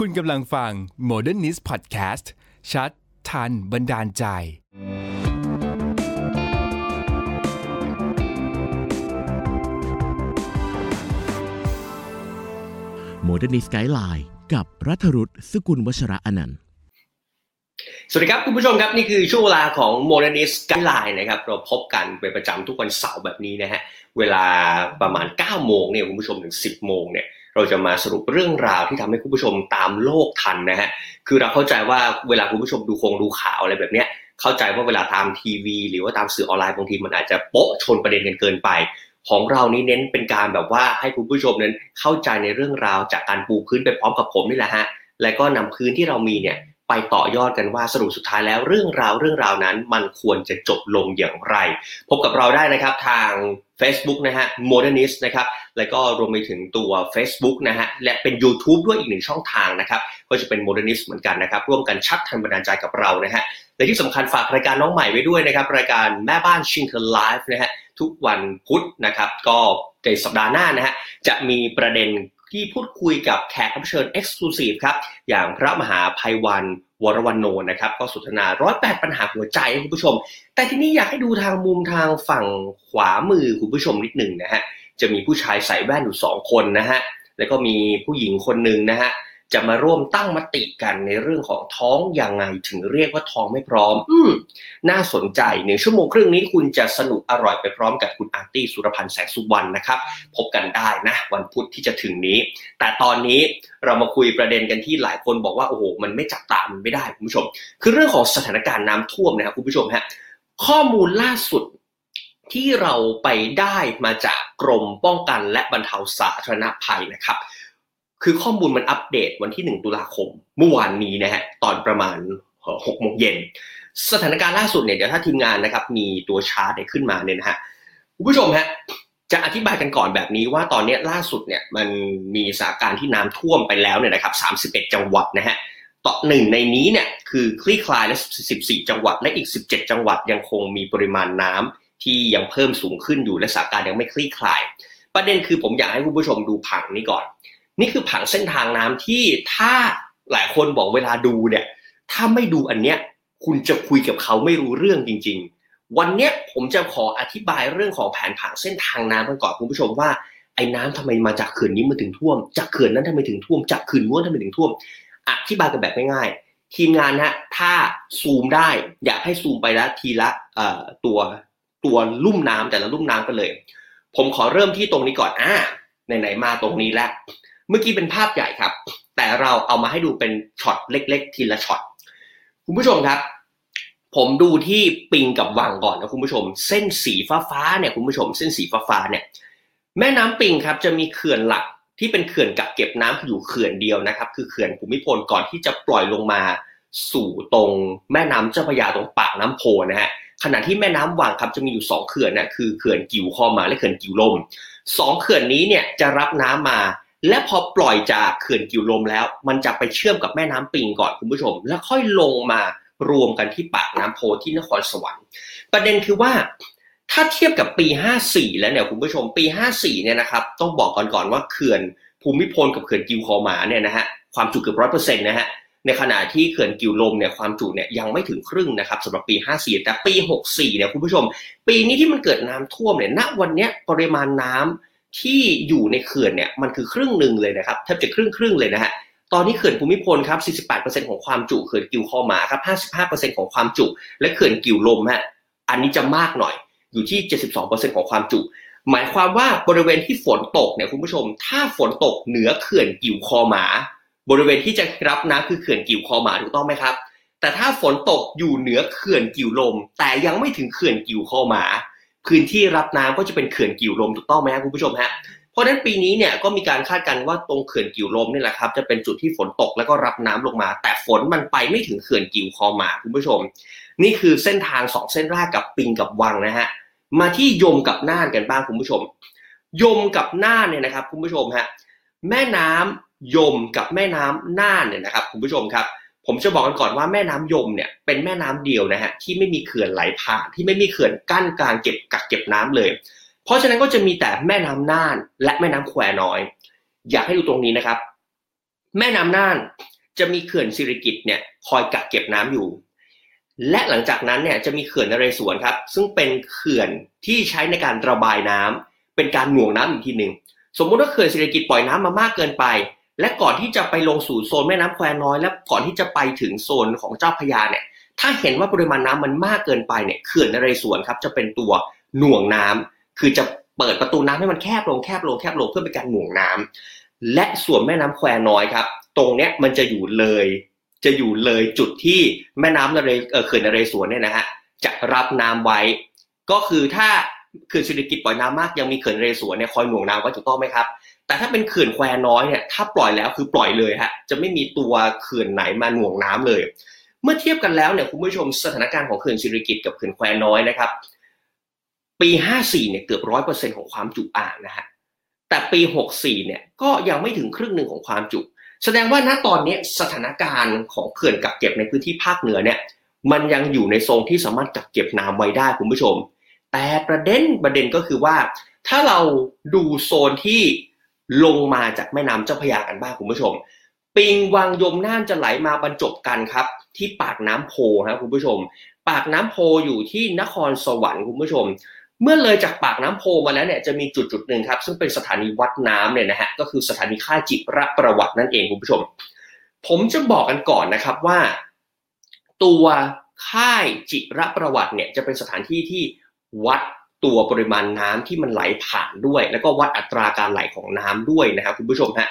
คุณกำลังฟัง Modernist Podcast ชัด ทัน บันดาลใจ Modernist Guidelineกับรัฐรุษสกุลวชระอนันต์สวัสดีครับ คุณผู้ชมครับ นี่คือช่วงเวลาของ Modernist Guideline นะครับ เราพบกันเป็นประจำทุกวันเสาร์แบบนี้นะฮะ เวลาประมาณ 9 โมงเนี่ยคุณผู้ชมถึง 10 โมงเนี่ย เราจะมาสรุปเรื่องราวที่ทำให้คุณผู้ชมตามโลกทันนะฮะคือเราเข้าใจว่าเวลาคุณผู้ชมดูคงดูข่าวอะไรแบบเนี้ยเข้าใจว่าเวลาตามทีวี หรือว่าตามสื่อออนไลน์บางทีมันอาจจะโป๊ะชนประเด็นกันเกินไป ของเรานี้เน้นเป็นการแบบว่าให้คุณผู้ชมนั้นเข้าใจในเรื่องราวจากการปูพื้นไปพร้อมกับผมนี่แหละฮะและก็นำพื้นที่เรามีเนี่ยไปต่อยอดกันว่าสรุปสุดท้ายแล้วเรื่องราวเรื่องราวนั้นมันควรจะจบลงอย่างไร พบกับเราได้นะครับทาง Facebook นะฮะ Modernist นะครับ แล้วก็รวมไปถึงตัว Facebook นะฮะ และเป็น YouTube ด้วยอีกหนึ่งช่องทางนะครับ ก็จะเป็น Modernist เหมือนกันนะครับ ร่วมกันชักทันบันดาลใจกับเรานะฮะ และที่สำคัญฝากรายการน้องใหม่ไว้ด้วยนะครับ รายการแม่บ้านชิงเธอไลฟ์นะฮะ ทุกวันพุธนะครับ ก็ในสัปดาห์หน้านะฮะ จะมีประเด็น ที่พูดคุยกับแขกรับเชิญ Exclusive ครับ อย่างพระมหาภัยวันวรวันโนนะครับ ก็สนทนาร้อยแปดปัญหาหัวใจคุณผู้ชม แต่ที่นี้อยากให้ดูทางมุมทางฝั่งขวามือคุณผู้ชมนิดหนึ่งนะฮะ จะมีผู้ชายใส่แว่นอยู่สองคนนะฮะ แล้วก็มีผู้หญิงคนหนึ่งนะฮะ จะมาร่วมตั้งมติกันในเรื่องของท้องยังไงถึงเรียกว่าท้องไม่พร้อม อืมน่าสนใจหนึ่งชั่วโมงครึ่งนี้คุณจะสนุกอร่อยไปพร้อมกับคุณอาร์ตี้สุรพันธ์แสงสุวรรณนะครับ พบกันได้นะ วันพุธที่จะถึงนี้ แต่ตอนนี้เรามาคุยประเด็นกันที่หลายคนบอกว่าโอ้โหมันไม่จับตามันไม่ได้คุณผู้ชม คือเรื่องของสถานการณ์น้ำท่วมนะครับคุณผู้ชมฮะข้อมูลล่าสุดที่เราไปได้มาจากกรมป้องกันและบรรเทาสาธารณภัยนะครับ คือข้อมูลมันอัปเดตวันที่ 1 ตุลาคม เมื่อวานนี้นะฮะตอนประมาณ6โมงเย็น สถานการณ์ล่าสุดเนี่ยเดี๋ยวถ้าทีมงานนะครับมีตัวชาร์ตขึ้นมาเนี่ยนะฮะคุณผู้ชมฮะจะอธิบายกันก่อนแบบนี้ว่าตอนนี้ล่าสุดเนี่ยมันมีสถานการณ์ที่น้ำท่วมไปแล้วเนี่ยนะครับ31 จังหวัดนะฮะต่อหนึ่งในนี้เนี่ยคือคลี่คลายและ14 จังหวัดและอีก 17 จังหวัดยังคงมีปริมาณน้ำที่ยังเพิ่มสูงขึ้นอยู่และสถานการณ์ยังไม่คลี่คลาย ประเด็นคือผมอยากให้คุณผู้ชมดูผังนี้ก่อน นี่คือผังเส้นทางน้ำที่ถ้าหลายคนบอกเวลาดูเนี่ย ถ้าไม่ดูอันเนี้ยคุณจะคุยกับเขาไม่รู้เรื่องจริง ๆ วันเนี้ยผมจะขออธิบายเรื่องของแผนผังเส้นทางน้ำกันก่อนคุณผู้ชมว่าไอ้น้ำทำไมมาจากเขื่อนนี้มาถึงท่วม จากเขื่อนนั้นทำไมถึงท่วม จากเขื่อนนู้นทำไมถึงท่วม อธิบายกันแบบง่ายๆ ทีมงานนะถ้าซูมได้ อยากให้ซูมไปแล้วทีละตัวตัวลุ่มน้ำแต่ละลุ่มน้ำกันเลย ผมขอเริ่มที่ตรงนี้ก่อน อ่าไหนๆมาตรงนี้แล้ว เมื่อกี้เป็นภาพใหญ่ครับ แต่เราเอามาให้ดูเป็นช็อตเล็ก ๆ ทีละช็อตคุณผู้ชมครับ ผมดูที่ปิงกับวังก่อนนะคุณผู้ชม เส้นสีฟ้าฟ้าๆเนี่ยคุณผู้ชม เส้นสีฟ้าฟ้าๆเนี่ยแม่น้ำปิงครับจะมีเขื่อนหลักที่เป็นเขื่อนกักเก็บน้ำอยู่เขื่อนเดียวนะครับ คือเขื่อนภูมิพลก่อนที่จะปล่อยลงมาสู่ตรงแม่น้ำเจ้าพระยาตรงปากน้ำโพนะฮะขณะที่แม่น้ำวังครับจะมีอยู่สองเขื่อนนะคือเขื่อนกิวคอมาและเขื่อนกิวลมสองเขื่อนนี้เนี่ยจะรับน้ำมา และพอปล่อยจากเขื่อนกิวลมแล้ว มันจะไปเชื่อมกับแม่น้ำปิงก่อนคุณผู้ชม แล้วค่อยลงมารวมกันที่ปากน้ำโพที่นครสวรรค์ ประเด็นคือว่าถ้าเทียบกับปี 54 แล้วเนี่ยคุณผู้ชมปี 54 เนี่ยนะครับต้องบอกก่อนก่อนว่าเขื่อนภูมิพลกับเขื่อนกิวคอมาเนี่ยนะฮะความจุเกือบร้อยเปอร์เซ็นต์นะฮะในขณะที่เขื่อนกิวลมเนี่ยความจุเนี่ยยังไม่ถึงครึ่งนะครับสำหรับปี 54 แต่ปี 64 เนี่ยคุณผู้ชม ปีนี้ที่มันเกิดน้ำท่วมเนี่ยณวันเนี้ยปริมาณน้ำ ที่อยู่ในเขื่อนเนี่ยมันคือครึ่งหนึ่งเลยนะครับแทบจะครึ่งครึ่งเลยนะฮะตอนนี้เขื่อนภูมิพลครับ 48%ของความจุเขื่อนกิวคอมาครับ 55%ของความจุ และเขื่อนกิวลมฮะอันนี้จะมากหน่อยอยู่ที่ 72%ของความจุ หมายความว่าบริเวณที่ฝนตกเนี่ยคุณผู้ชม ถ้าฝนตกเหนือเขื่อนกิวคอหมา บริเวณที่จะรับน้ำคือเขื่อนกิวคอหมาถูกต้องไหมครับ แต่ถ้าฝนตกอยู่เหนือเขื่อนกิวลม แต่ยังไม่ถึงเขื่อนกิวคอหมา พื้นที่รับน้ำก็จะเป็นเขื่อนกิ่วลมถูกต้องไหมครับคุณผู้ชมฮะเพราะนั้นปีนี้เนี่ยก็มีการคาดการณ์ว่าตรงเขื่อนกิ่วลมนี่แหละครับจะเป็นจุดที่ฝนตกแล้วก็รับน้ำลงมา แต่ฝนมันไปไม่ถึงเขื่อนกิ่วคอหมาคุณผู้ชม นี่คือเส้นทางสองเส้นแรกกับปิงกับวังนะฮะมาที่ยมกับน่านกันบ้างคุณผู้ชม ยมกับน่านเนี่ยนะครับคุณผู้ชมฮะแม่น้ำยมกับแม่น้ำน่านเนี่ยนะครับคุณผู้ชมครับ ผมจะบอกกันก่อนว่าแม่น้ำยมเนี่ยเป็นแม่น้ำเดียวนะฮะที่ไม่มีเขื่อนไหลผ่านที่ไม่มีเขื่อนกั้นกลางเก็บกักเก็บน้ำเลย เพราะฉะนั้นก็จะมีแต่แม่น้ำน่านและแม่น้ำแควน้อย อยากให้ดูตรงนี้นะครับ แม่น้ำน่านจะมีเขื่อนสิริกิตเนี่ยคอยกักเก็บน้ำอยู่ และหลังจากนั้นเนี่ยจะมีเขื่อนนเรศวรครับ ซึ่งเป็นเขื่อนที่ใช้ในการระบายน้ำเป็นการหน่วงน้ำอีกทีหนึ่งสมมุติว่าเขื่อนสิริกิตปล่อยน้ำมามากเกินไป และก่อนที่จะไปลงสู่โซนแม่น้ำแควน้อย และก่อนที่จะไปถึงโซนของเจ้าพยาเนี่ย ถ้าเห็นว่าปริมาณน้ำมันมากเกินไปเนี่ยเขื่อนนเรศวรครับจะเป็นตัวหน่วงน้ำคือจะเปิดประตูน้ำให้มันแคบลงแคบลงแคบลงเพื่อเป็นการหน่วงน้ำและส่วนแม่น้ำแควน้อยครับ ตรงเนี้ยมันจะอยู่เลย จะอยู่เลยจุดที่แม่น้ำนเรเเขื่อนนเรศวรเนี่ยนะฮะจะรับน้ำไว้ ก็คือถ้าเขื่อนสิริกิตปล่อยน้ำมากยังมีเขื่อนนเรศวรเนี่ยคอยหน่วงน้ำไว้ถูกต้องไหมครับ แต่ถ้าเป็นเขื่อนแควน้อยเนี่ยถ้าปล่อยแล้วคือปล่อยเลยฮะจะไม่มีตัวเขื่อนไหนมาหน่วงน้ำเลย เมื่อเทียบกันแล้วเนี่ยคุณผู้ชมสถานการณ์ของเขื่อนสิริกิตกับเขื่อนแควน้อยนะครับ ปี 54เนี่ยเกือบร้อยเปอร์เซ็นของความจุอ่างนะฮะแต่ปี 64เนี่ยก็ยังไม่ถึงครึ่งหนึ่งของความจุ แสดงว่าณตอนนี้สถานการณ์ของเขื่อนกักเก็บในพื้นที่ภาคเหนือเนี่ยมันยังอยู่ในโซนที่สามารถกักเก็บน้ำไว้ได้คุณผู้ชม แต่ประเด็นประเด็นก็คือว่า ถ้าเราดูโซนที่ ลงมาจากแม่น้ำเจ้าพระยากันบ้างคุณผู้ชม ปิงวังยมน่านจะไหลมาบรรจบกันครับ ที่ปากน้ำโพครับคุณผู้ชม ปากน้ำโพอยู่ที่นครสวรรค์คุณผู้ชม เมื่อเลยจากปากน้ำโพมาแล้วเนี่ยจะมีจุดจุดหนึ่งครับ ซึ่งเป็นสถานีวัดน้ำเนี่ยนะฮะก็คือสถานีค่ายจิระประวัตินั่นเองคุณผู้ชม ผมจะบอกกันก่อนนะครับว่า ตัวค่ายจิระประวัติเนี่ยจะเป็นสถานที่ที่วัด ตัวปริมาณน้ำที่มันไหลผ่านด้วย แล้วก็วัดอัตราการไหลของน้ำด้วยนะครับคุณผู้ชมฮะ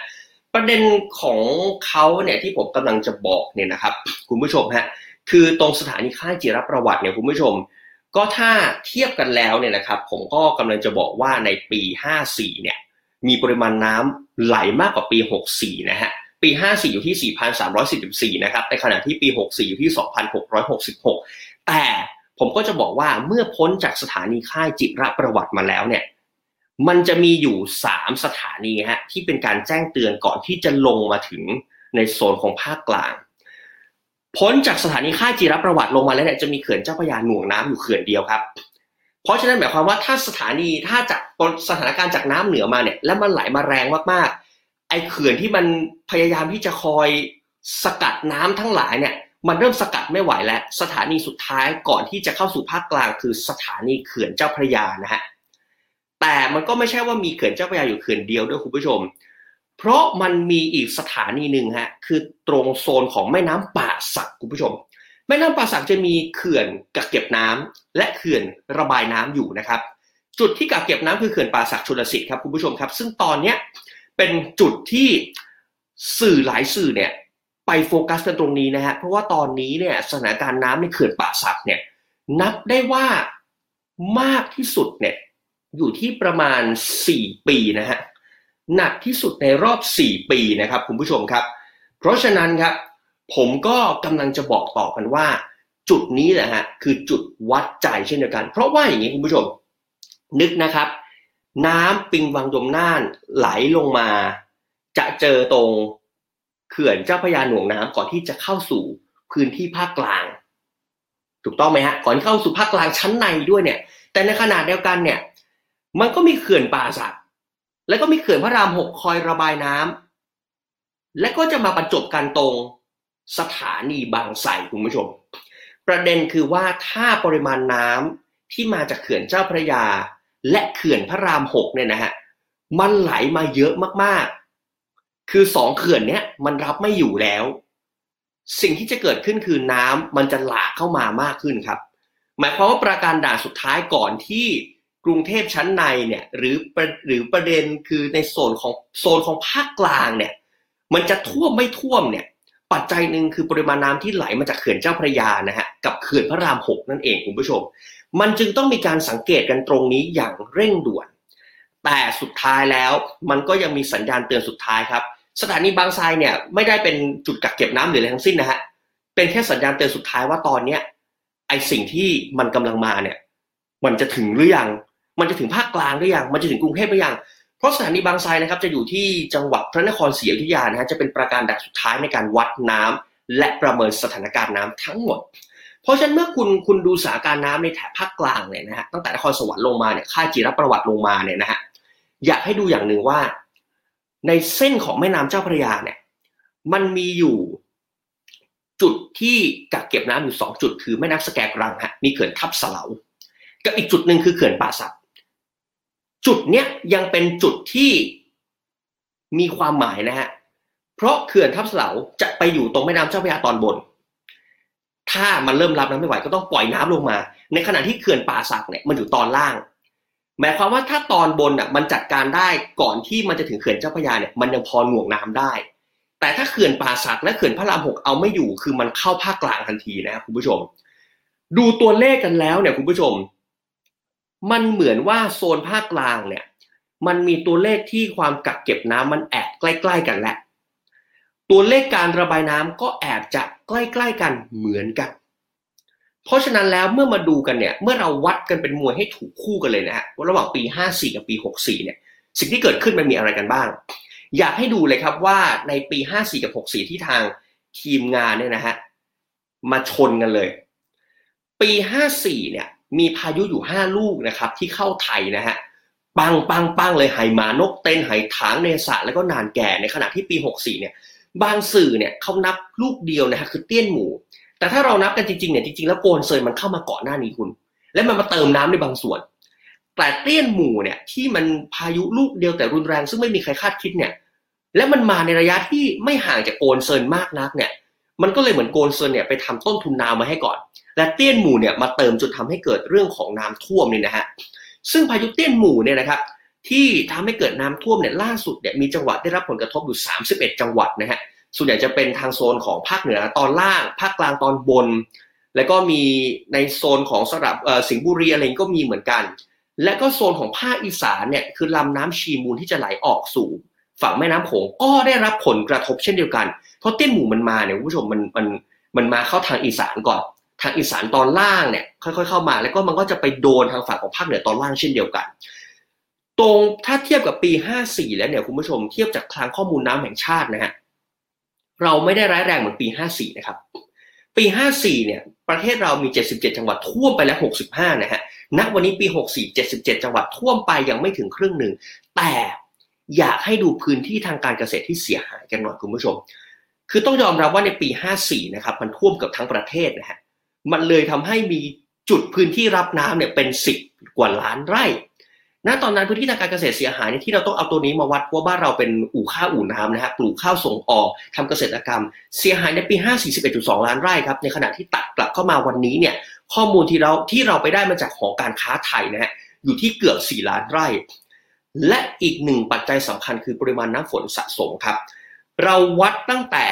ประเด็นของเขาเนี่ยที่ผมกำลังจะบอกเนี่ยนะครับคุณผู้ชมฮะคือตรงสถานีค่ายจิรประวัติเนี่ยคุณผู้ชม ก็ถ้าเทียบกันแล้วเนี่ยนะครับผมก็กำลังจะบอกว่าในปี 54 เนี่ยมีปริมาณน้ำไหลมากกว่าปี 64 นะฮะปี 54 อยู่ที่ 4,344 นะครับในขณะที่ปี 64 อยู่ที่ 2,666 แต่ ผมก็จะบอกว่าเมื่อพ้นจากสถานีค่ายจิรประวัติมาแล้วเนี่ยมันจะมีอยู่ 3 สถานีฮะที่เป็นการแจ้งเตือนก่อนที่จะลงมาถึงในโซนของภาคกลาง พ้นจากสถานีค่ายจิรประวัติลงมาแล้วเนี่ยจะมีเขื่อนเจ้าพระยาหน่วงน้ำอยู่เขื่อนเดียวครับ เพราะฉะนั้นหมายความว่าถ้าสถานีถ้าจากสถานการณ์จากน้ำเหนือมาเนี่ยแล้วมันไหลมาแรงมากๆไอ้เขื่อนที่มันพยายามที่จะคอยสกัดน้ำทั้งหลายเนี่ย มันเริ่มสกัดไม่ไหวแล้ว สถานีสุดท้ายก่อนที่จะเข้าสู่ภาคกลางคือสถานีเขื่อนเจ้าพระยานะฮะแต่มันก็ไม่ใช่ว่ามีเขื่อนเจ้าพระยาอยู่เขื่อนเดียวด้วยคุณผู้ชม เพราะมันมีอีกสถานีหนึ่งฮะคือตรงโซนของแม่น้ำป่าสักคุณผู้ชม แม่น้ำป่าสักจะมีเขื่อนกักเก็บน้ำและเขื่อนระบายน้ำอยู่นะครับ จุดที่กักเก็บน้ำคือเขื่อนป่าสักชลสิทธิ์ครับคุณผู้ชมครับ ซึ่งตอนเนี้ยเป็นจุดที่สื่อหลายสื่อเนี่ย ไปโฟกัสกันตรงนี้นะฮะเพราะว่าตอนนี้เนี่ยสถานการณ์น้ำในเขื่อนป่าสักเนี่ยนับได้ว่ามากที่สุดเนี่ยอยู่ที่ประมาณ 4 ปีนะฮะหนักที่สุดในรอบ 4 ปีนะครับคุณผู้ชมครับ เพราะฉะนั้นครับผมก็กำลังจะบอกต่อกันว่า จุดนี้แหละฮะคือจุดวัดใจเช่นเดียวกัน เพราะว่าอย่างนี้คุณผู้ชม นึกนะครับ น้ำปิงวังยมน่านไหลลงมา จะเจอตรง เขื่อนเจ้าพระยาหน่วงน้ำก่อนที่จะเข้าสู่พื้นที่ภาคกลาง ถูกต้องไหมฮะก่อนเข้าสู่ภาคกลางชั้นในด้วยเนี่ย แต่ในขณะเดียวกันเนี่ย มันก็มีเขื่อนป่าสักแล้วก็มีเขื่อนพระรามหกคอยระบายน้ำและก็จะมาบรรจบกันตรงสถานีบางไทรคุณผู้ชม ประเด็นคือว่าถ้าปริมาณน้ำที่มาจากเขื่อนเจ้าพระยา และเขื่อนพระรามหกเนี่ยนะฮะมันไหลมาเยอะมากๆ คือสองเขื่อนเนี้ยมันรับไม่อยู่แล้ว สิ่งที่จะเกิดขึ้นคือน้ำมันจะหลากเข้ามามากขึ้นครับ หมายความว่าประการด่านสุดท้ายก่อนที่กรุงเทพชั้นในเนี่ยหรือหรือประเด็นคือในโซนของโซนของภาคกลางเนี่ยมันจะท่วมไม่ท่วมเนี่ยปัจจัยหนึ่งคือปริมาณน้ำที่ไหลมาจากเขื่อนเจ้าพระยานะฮะกับเขื่อนพระรามหกนั่นเองคุณผู้ชม มันจึงต้องมีการสังเกตกันตรงนี้อย่างเร่งด่วน แต่สุดท้ายแล้วมันก็ยังมีสัญญาณเตือนสุดท้ายครับ สถานีบางไทรเนี่ยไม่ได้เป็นจุดกักเก็บน้ำหรืออะไรทั้งสิ้นนะฮะเป็นแค่สัญญาณเตือนสุดท้ายว่าตอนเนี้ยไอสิ่งที่มันกำลังมาเนี่ย มันจะถึงหรือยังมันจะถึงภาคกลางหรือยังมันจะถึงกรุงเทพหรือยังเพราะสถานีบางไทรนะครับจะอยู่ที่จังหวัดพระนครศรีอยุธยานะฮะจะเป็นประการด่านสุดท้ายในการวัดน้ำและประเมินสถานการณ์น้ำทั้งหมดเพราะฉะนั้นเมื่อคุณคุณดูสถานการณ์น้ำในแถบภาคกลางเนี่ยนะฮะตั้งแต่นครสวรรค์ลงมาเนี่ยค่าจิรประวัติลงมาเนี่ยนะฮะ อยากให้ดูอย่างหนึ่งว่า ในเส้นของแม่น้ำเจ้าพระยาเนี่ย มันมีอยู่จุดที่กักเก็บน้ำอยู่สองจุด คือแม่น้ำสแกกรังฮะมีเขื่อนทับสลากับอีกจุดหนึ่งคือเขื่อนป่าสักจุดเนี้ยยังเป็นจุดที่มีความหมายนะฮะเพราะเขื่อนทับสลาจะไปอยู่ตรงแม่น้ำเจ้าพระยาตอนบน ถ้ามันเริ่มรับน้ำไม่ไหวก็ต้องปล่อยน้ำลงมา ในขณะที่เขื่อนป่าสักเนี่ยมันอยู่ตอนล่าง หมายความว่าถ้าตอนบนอะมันจัดการได้ก่อนที่มันจะถึงเขื่อนเจ้าพระยาเนี่ยมันยังพอหน่วงน้ำได้ แต่ถ้าเขื่อนป่าสักและเขื่อนพระรามหกเอาไม่อยู่คือมันเข้าภาคกลางทันทีนะครับคุณผู้ชม ดูตัวเลขกันแล้วเนี่ยคุณผู้ชม มันเหมือนว่าโซนภาคกลางเนี่ย มันมีตัวเลขที่ความกักเก็บน้ำมันแอบใกล้ ๆ กันแหละตัวเลขการระบายน้ำก็แอบจะใกล้ ๆ กันเหมือนกัน เพราะฉะนั้นแล้วเมื่อมาดูกันเนี่ยเมื่อเราวัดกันเป็นมวยให้ถูกคู่กันเลยนะฮะว่าระหว่างปี 54 กับปี 64 เนี่ยสิ่งที่เกิดขึ้นมันมีอะไรกันบ้าง อยากให้ดูเลยครับว่าในปี 54 กับ 64 ที่ทางทีมงานเนี่ยนะฮะมาชนกันเลย ปี 54 เนี่ยมีพายุอยู่ 5 ลูกนะครับที่เข้าไทยนะฮะปังปังปังเลยไหหมานกเต้นไหถางเนสะแล้วก็นานแก่ในขณะที่ปี 64 เนี่ยบางสื่อเนี่ยเขานับลูกเดียวนะฮะคือเตี้ยนหมู แต่ถ้าเรานับกันจริงๆเนี่ยจริงๆแล้วโกนเซยมันเข้ามาก่อนหน้านี้คุณ และมันมาเติมน้ำในบางส่วน แต่เตี้ยนหมู่เนี่ยที่มันพายุลูกเดียวแต่รุนแรง ซึ่งไม่มีใครคาดคิดเนี่ย และมันมาในระยะที่ไม่ห่างจากโกนเซินมากนักเนี่ย มันก็เลยเหมือนโกนเซินเนี่ยไปทำต้นทุนน้ำมาให้ก่อน และเตี้ยนหมู่เนี่ยมาเติมจนทำให้เกิดเรื่องของน้ำท่วมนี่นะฮะซึ่งพายุเตี้ยนหมู่เนี่ยนะครับที่ทำให้เกิดน้ำท่วมเนี่ยล่าสุดเนี่ยมีจังหวัดได้รับผลกระทบอยู่ 31 จังหวัดนะฮะ ส่วนใหญ่จะเป็นทางโซนของภาคเหนือตอนล่าง ภาคกลางตอนบน แล้วก็มีในโซนของสระสิงห์บุรีอะไรก็มีเหมือนกัน และก็โซนของภาคอีสานเนี่ยคือลำน้ำชีมูลที่จะไหลออกสู่ฝั่งแม่น้ำโขงก็ได้รับผลกระทบเช่นเดียวกัน เพราะเตี้ยนหมู่มันมาเนี่ยคุณผู้ชมมันมันมันมาเข้าทางอีสานก่อน ทางอีสานตอนล่างเนี่ยค่อยๆเข้ามา แล้วก็มันก็จะไปโดนทางฝั่งของภาคเหนือตอนล่างเช่นเดียวกัน ตรงถ้าเทียบกับปี 54 แล้วเนี่ยคุณผู้ชมเทียบจากคลังข้อมูลน้ำแห่งชาตินะฮะ เราไม่ได้ร้ายแรงเหมือนปี 54 นะครับ ปี 54 เนี่ย ประเทศเรามี 77 จังหวัดท่วมไปแล้ว 65 นะฮะ ณ วันนี้ปี 64 77 จังหวัดท่วมไปยังไม่ถึงครึ่งหนึ่ง แต่อยากให้ดูพื้นที่ทางการเกษตรที่เสียหายกันหน่อยคุณผู้ชม คือต้องยอมรับว่าในปี 54 นะครับ มันท่วมเกือบทั้งประเทศนะฮะ มันเลยทำให้มีจุดพื้นที่รับน้ำเนี่ยเป็น 10 กว่าล้านไร่ ณตอนนั้นพื้นที่ทางการเกษตรเสียหายเนี่ยที่เราต้องเอาตัวนี้มาวัดเพราะว่าบ้านเราเป็นอู่ข้าวอู่น้ำนะฮะปลูกข้าวส่งออกทำเกษตรกรรม เสียหายในปี 54 11.2 ล้านไร่ครับในขณะที่ตัดกลับเข้ามาวันนี้เนี่ยข้อมูลที่เราที่เราไปได้มาจากหอการค้าไทยนะฮะอยู่ที่เกือบ 4 ล้านไร่ และอีกหนึ่งปัจจัยสำคัญคือปริมาณน้ำฝนสะสมครับ เราวัดตั้งแต่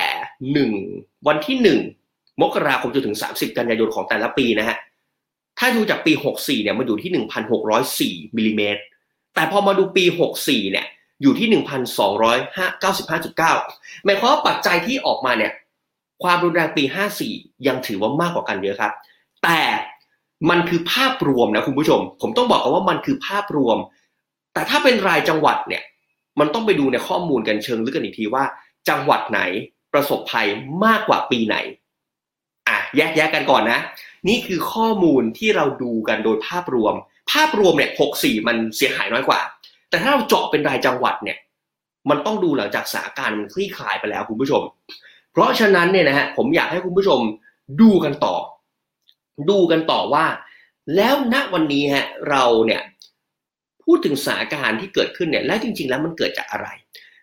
1 วันที่ 1 มกราคมจนถึง 30 กันยายนของแต่ละปีนะฮะ ถ้าดูจากปี 64 เนี่ยมันอยู่ที่ 1,604มิลลิเมตร แต่พอมาดูปี 64 เนี่ยอยู่ที่ 1,295.9 หมายความว่าปัจจัยที่ออกมาเนี่ยความรุนแรงปี 54 ยังถือว่ามากกว่ากันเยอะครับ แต่มันคือภาพรวมนะคุณผู้ชม ผมต้องบอกกันว่ามันคือภาพรวม แต่ถ้าเป็นรายจังหวัดเนี่ยมันต้องไปดูในข้อมูลกันเชิงลึกกันอีกทีว่า จังหวัดไหนประสบภัยมากกว่าปีไหน อะแยกแยกกันก่อนนะ นี่คือข้อมูลที่เราดูกันโดยภาพรวม ภาพรวมเนี่ย64มันเสียหายน้อยกว่า แต่ถ้าเราเจาะเป็นรายจังหวัดเนี่ย มันต้องดูหลังจากสถานการณ์มันคลี่คลายไปแล้วคุณผู้ชม เพราะฉะนั้นเนี่ยนะฮะผมอยากให้คุณผู้ชมดูกันต่อ ดูกันต่อว่า แล้วณวันนี้ฮะเราเนี่ยพูดถึงสถานการณ์ที่เกิดขึ้นเนี่ยและจริง ๆ แล้วมันเกิดจากอะไร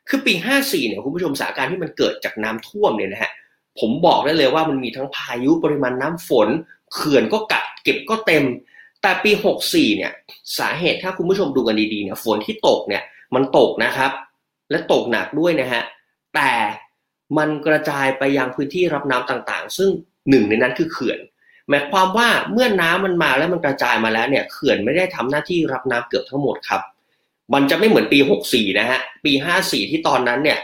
คือปี 54เนี่ยคุณผู้ชมสถานการณ์ที่มันเกิดจากน้ำท่วมเนี่ยนะฮะ ผมบอกได้เลยว่ามันมีทั้งพายุปริมาณน้ำฝน เขื่อนก็กัดเก็บก็เต็ม แต่ปี 64 เนี่ย สาเหตุถ้าคุณผู้ชมดูกันดีๆเนี่ยฝนที่ตกเนี่ยมันตกนะครับ และตกหนักด้วยนะฮะแต่มันกระจายไปยังพื้นที่รับน้ำต่างๆ ซึ่งหนึ่งในนั้นคือเขื่อนหมายความว่าเมื่อน้ำมันมาแล้วมันกระจายมาแล้วเนี่ยเขื่อนไม่ได้ทำหน้าที่รับน้ำเกือบทั้งหมดครับ มันจะไม่เหมือนปี 64 นะฮะปี 54 ที่ตอนนั้นเนี่ย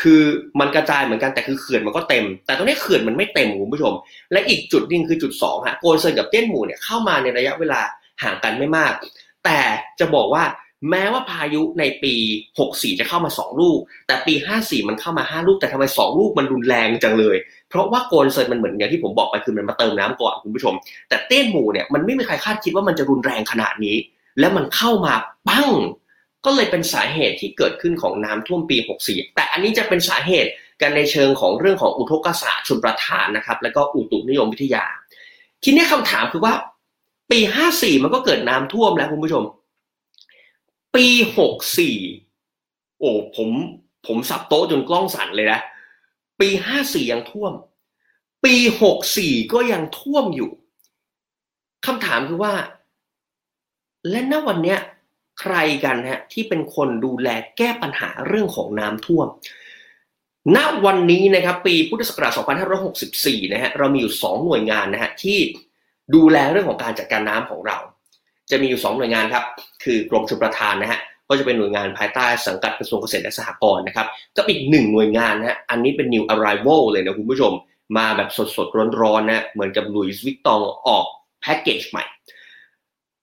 คือมันกระจายเหมือนกันแต่คือเขื่อนมันก็เต็ม แต่ตรงนี้เขื่อนมันไม่เต็มคุณผู้ชม และอีกจุดนึงคือจุด2ฮะโกนเซินกับเตี้ยนหมู่เนี่ยเข้ามาในระยะเวลาห่างกันไม่มาก แต่จะบอกว่าแม้ว่าพายุในปี 64 จะเข้ามา 2 ลูก แต่ปี 54 มันเข้ามา 5 ลูกแต่ทำไม 2 ลูกมันรุนแรงจังเลย เพราะว่าโกนเซินมันเหมือนอย่างที่ผมบอกไปคือมันมาเติมน้ำก่อนคุณผู้ชม แต่เตี้ยนหมู่เนี่ยมันไม่มีใครคาดคิดว่ามันจะรุนแรงขนาดนี้ แล้วมันเข้ามาปั้ง ก็เลยเป็นสาเหตุที่เกิดขึ้นของน้ำท่วมปี 64 แต่อันนี้จะเป็นสาเหตุกันในเชิงของเรื่องของอุทกศาสตร์ชนประทานนะครับ แล้วก็อุตุนิยมวิทยา ทีนี้คำถามคือว่า ปีห้าสี่มันก็เกิดน้ำท่วมแล้วคุณผู้ชม ปีหกสี่โอ้ผมผมสับโต๊ะจนกล้องสั่นเลยนะ ปีห้าสี่ยังท่วม ปีหกสี่ก็ยังท่วมอยู่คำถามคือว่า และณวันเนี้ย ใครกันฮะที่เป็นคนดูแลแก้ปัญหาเรื่องของน้ำท่วม ณ วันนี้นะครับปีพุทธศักราช 2564 นะฮะเรามีอยู่ 2 หน่วยงานนะฮะที่ดูแลเรื่องของการจัดการน้ำของเรา จะมีอยู่ 2 หน่วยงานครับ คือกรมชลประทานนะฮะก็จะเป็นหน่วยงานภายใต้สังกัดกระทรวงเกษตรและสหกรณ์นะครับก็อีกหนึ่งหน่วยงานนะฮะอันนี้เป็น new arrival เลยนะคุณผู้ชม มาแบบสดๆ ร้อนๆนะเหมือนกับลุยส์วิกตองออกแพ็กเกจใหม่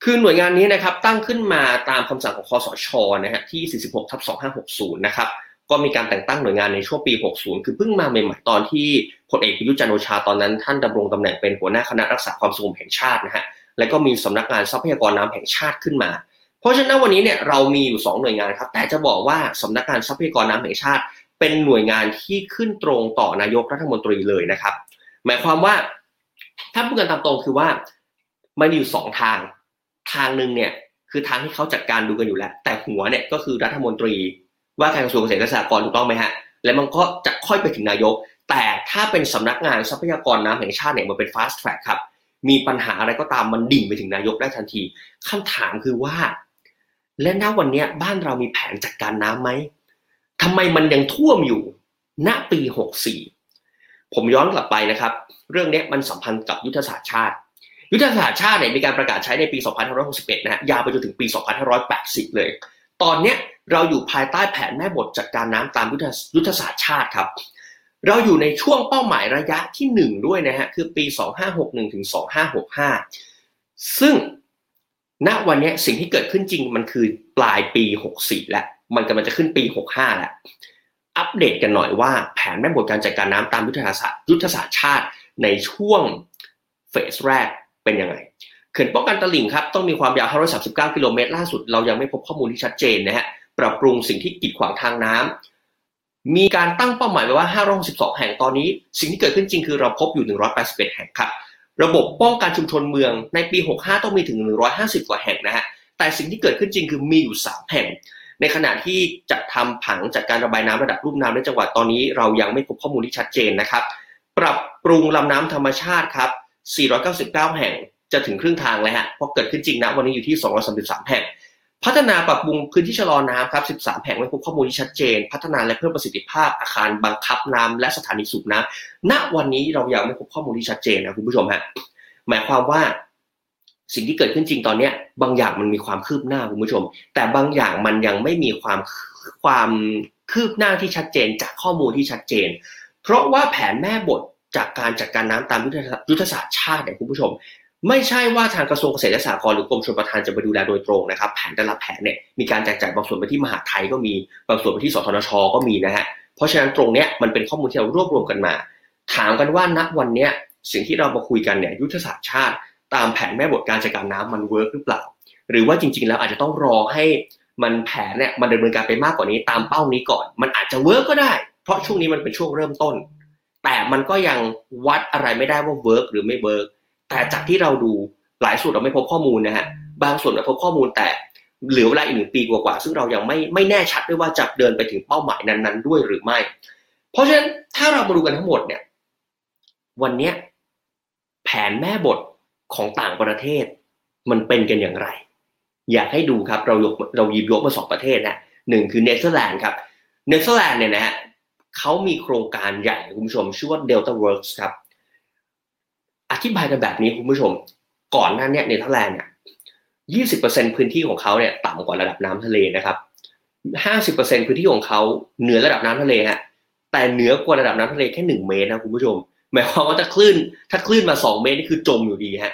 คือหน่วยงานนี้นะครับตั้งขึ้นมาตามคำสั่งของคอสชนะฮะที่ 46ทับ2560 นะครับก็มีการแต่งตั้งหน่วยงานในช่วงปี 60 คือเพิ่งมาใหม่ๆตอนที่พลเอกประยุจันโอชาตอนนั้นท่านดำรงตำแหน่งเป็นหัวหน้าคณะรักษาความสงบแห่งชาตินะฮะ แล้วก็มีสำนักงานทรัพยากรน้ำแห่งชาติขึ้นมา เพราะฉะนั้นวันนี้เนี่ยเรามีอยู่ 2 หน่วยงานครับ แต่จะบอกว่าสำนักงานทรัพยากรน้ำแห่งชาติ เป็นหน่วยงานที่ขึ้นตรงต่อนายกรัฐมนตรีเลยนะครับ หมายความว่าถ้าพูดกันตามตรงคือว่ามันอยู่สองทาง ทางหนึ่งเนี่ยคือทางที่เขาจัดการดูกันอยู่แล้ว แต่หัวเนี่ยก็คือรัฐมนตรี ว่าการกระทรวงเกษตรและสหกรณ์ถูกต้องไหมฮะแล้วมันก็จะค่อยไปถึงนายก แต่ถ้าเป็นสำนักงานทรัพยากรน้ำแห่งชาติเนี่ยมันเป็น fast track ครับมีปัญหาอะไรก็ตามมันดิ่งไปถึงนายกได้ทันทีคำถามคือว่า และณวันนี้บ้านเรามีแผนจัดการน้ำไหมทำไมมันยังท่วมอยู่ณปี 64 ผมย้อนกลับไปนะครับ เรื่องนี้มันสัมพันธ์กับยุทธศาสตร์ชาติ ยุทธศาสตร์ชาติเนี่ยมีการประกาศใช้ในปี 2561 นะฮะยาวไปจนถึงปี 2580 เลย ตอนเนี้ยเราอยู่ภายใต้แผนแม่บทจัดการน้ำตามยุทธศาสตร์ชาติครับ เราอยู่ในช่วงเป้าหมายระยะที่ 1 ด้วยนะฮะคือปี 2561 ถึง 2565 ซึ่งณวันนี้สิ่งที่เกิดขึ้นจริงมันคือปลายปี 64 แล้ว มันกำลังจะขึ้นปี 65 แล้ว อัปเดตกันหน่อยว่าแผนแม่บทการจัดการน้ำตามยุทธศาสตร์ยุทธศาสตร์ชาติในช่วงเฟสแรก เป็นยังไงเขื่อนป้องกันตลิ่งครับต้องมีความยาว 539 กิโลเมตรล่าสุดเรายังไม่พบข้อมูลที่ชัดเจนนะฮะปรับปรุงสิ่งที่กีดขวางทางน้ำมีการตั้งเป้าหมายไว้ว่า 562 แห่งตอนนี้ สิ่งที่เกิดขึ้นจริงคือเราพบอยู่ 181 แห่งครับระบบป้องกันชุมชนเมืองในปี 65 ต้องมีถึง 150 กว่าแห่งนะฮะแต่สิ่งที่เกิดขึ้นจริงคือมีอยู่ 3 แห่ง ในขณะที่จัดทำผังจัดการระบายน้ำระดับรุ่มน้ำในจังหวัดตอนนี้เรายังไม่พบข้อมูลที่ชัดเจนนะครับ ปรับปรุงลำน้ำธรรมชาติครับ 499 แห่งจะถึงครึ่งทางแล้วฮะเพราะเกิดขึ้นจริงนะวันนี้อยู่ที่ 233 แห่ง พัฒนาปรับปรุงพื้นที่ชะลอน้ำครับ 13 แห่งไม่พบข้อมูลที่ชัดเจน พัฒนาและเพิ่มประสิทธิภาพอาคารบังคับน้ำและสถานีสูบน้ำณวันนี้เรายังไม่พบข้อมูลที่ชัดเจนนะคุณผู้ชมฮะหมายความว่าสิ่งที่เกิดขึ้นจริงตอนเนี้บางอย่างมันมีความคืบหน้าคุณผู้ชม แต่บางอย่างมันยังไม่มีความความคืบหน้าที่ชัดเจนจากข้อมูลที่ชัดเจน เพราะว่าแผนแม่บท จากการจัดการน้ำตามยุทธศาสตร์ชาติเนี่ยคุณผู้ชม ไม่ใช่ว่าทางกระทรวงเกษตรและสหกรณ์หรือกรมชลประทานจะไปดูแลโดยตรงนะครับ แผนแต่ละแผนเนี่ยมีการแจกจ่ายบางส่วนไปที่มหาดไทยก็มีบางส่วนไปที่สทนชก็มีนะฮะเพราะฉะนั้นตรงเนี้ยมันเป็นข้อมูลที่เรารวบรวมกันมา ถามกันว่าณวันเนี้ยสิ่งที่เรามาคุยกันเนี่ยยุทธศาสตร์ชาติ ตามแผนแม่บทการจัดการน้ำมัน work หรือเปล่า หรือว่าจริง ๆ แล้วอาจจะต้องรอให้มันแผนเนี่ยมันดำเนินการไปมากกว่านี้ตามเป้านี้ก่อน มันอาจจะ work ก็ได้ เพราะช่วงนี้มันเป็นช่วงเริ่มต้น แต่มันก็ยังวัดอะไรไม่ได้ว่า work หรือไม่ work แต่จากที่เราดูหลายส่วนเราไม่พบข้อมูลนะฮะบางส่วนเราพบข้อมูลแต่เหลือเวลาอีกหนึ่งปีกว่าๆซึ่งเรายังไม่ไม่แน่ชัดด้วยว่าจะเดินไปถึงเป้าหมายนั้นๆ ด้วยหรือไม่ เพราะฉะนั้นถ้าเรามาดูกันทั้งหมดเนี่ย วันเนี้ยแผนแม่บทของต่างประเทศ มันเป็นกันอย่างไร อยากให้ดูครับเรายกเราหยิบยกมาสองประเทศนะหนึ่งคือเนเธอร์แลนด์ครับเนเธอร์แลนด์เนี่ยนะฮะ เขามีโครงการใหญ่คุณผู้ชม ชื่อว่า Delta Works ครับ อธิบายกันแบบนี้คุณผู้ชม ก่อนหน้านี้เนเธอร์แลนด์เนี่ยยี่สิบเปอร์เซ็นพื้นที่ของเขาเนี่ยต่ำกว่าระดับน้ำทะเลนะครับห้าสิบเปอร์เซ็นพื้นที่ของเขาเหนือระดับน้ำทะเลฮะ แต่เหนือกว่าระดับน้ำทะเลแค่หนึ่งเมตรนะคุณผู้ชม หมายความว่าถ้าคลื่น ถ้าคลื่นมาสองเมตรนี่คือจมอยู่ดีฮะ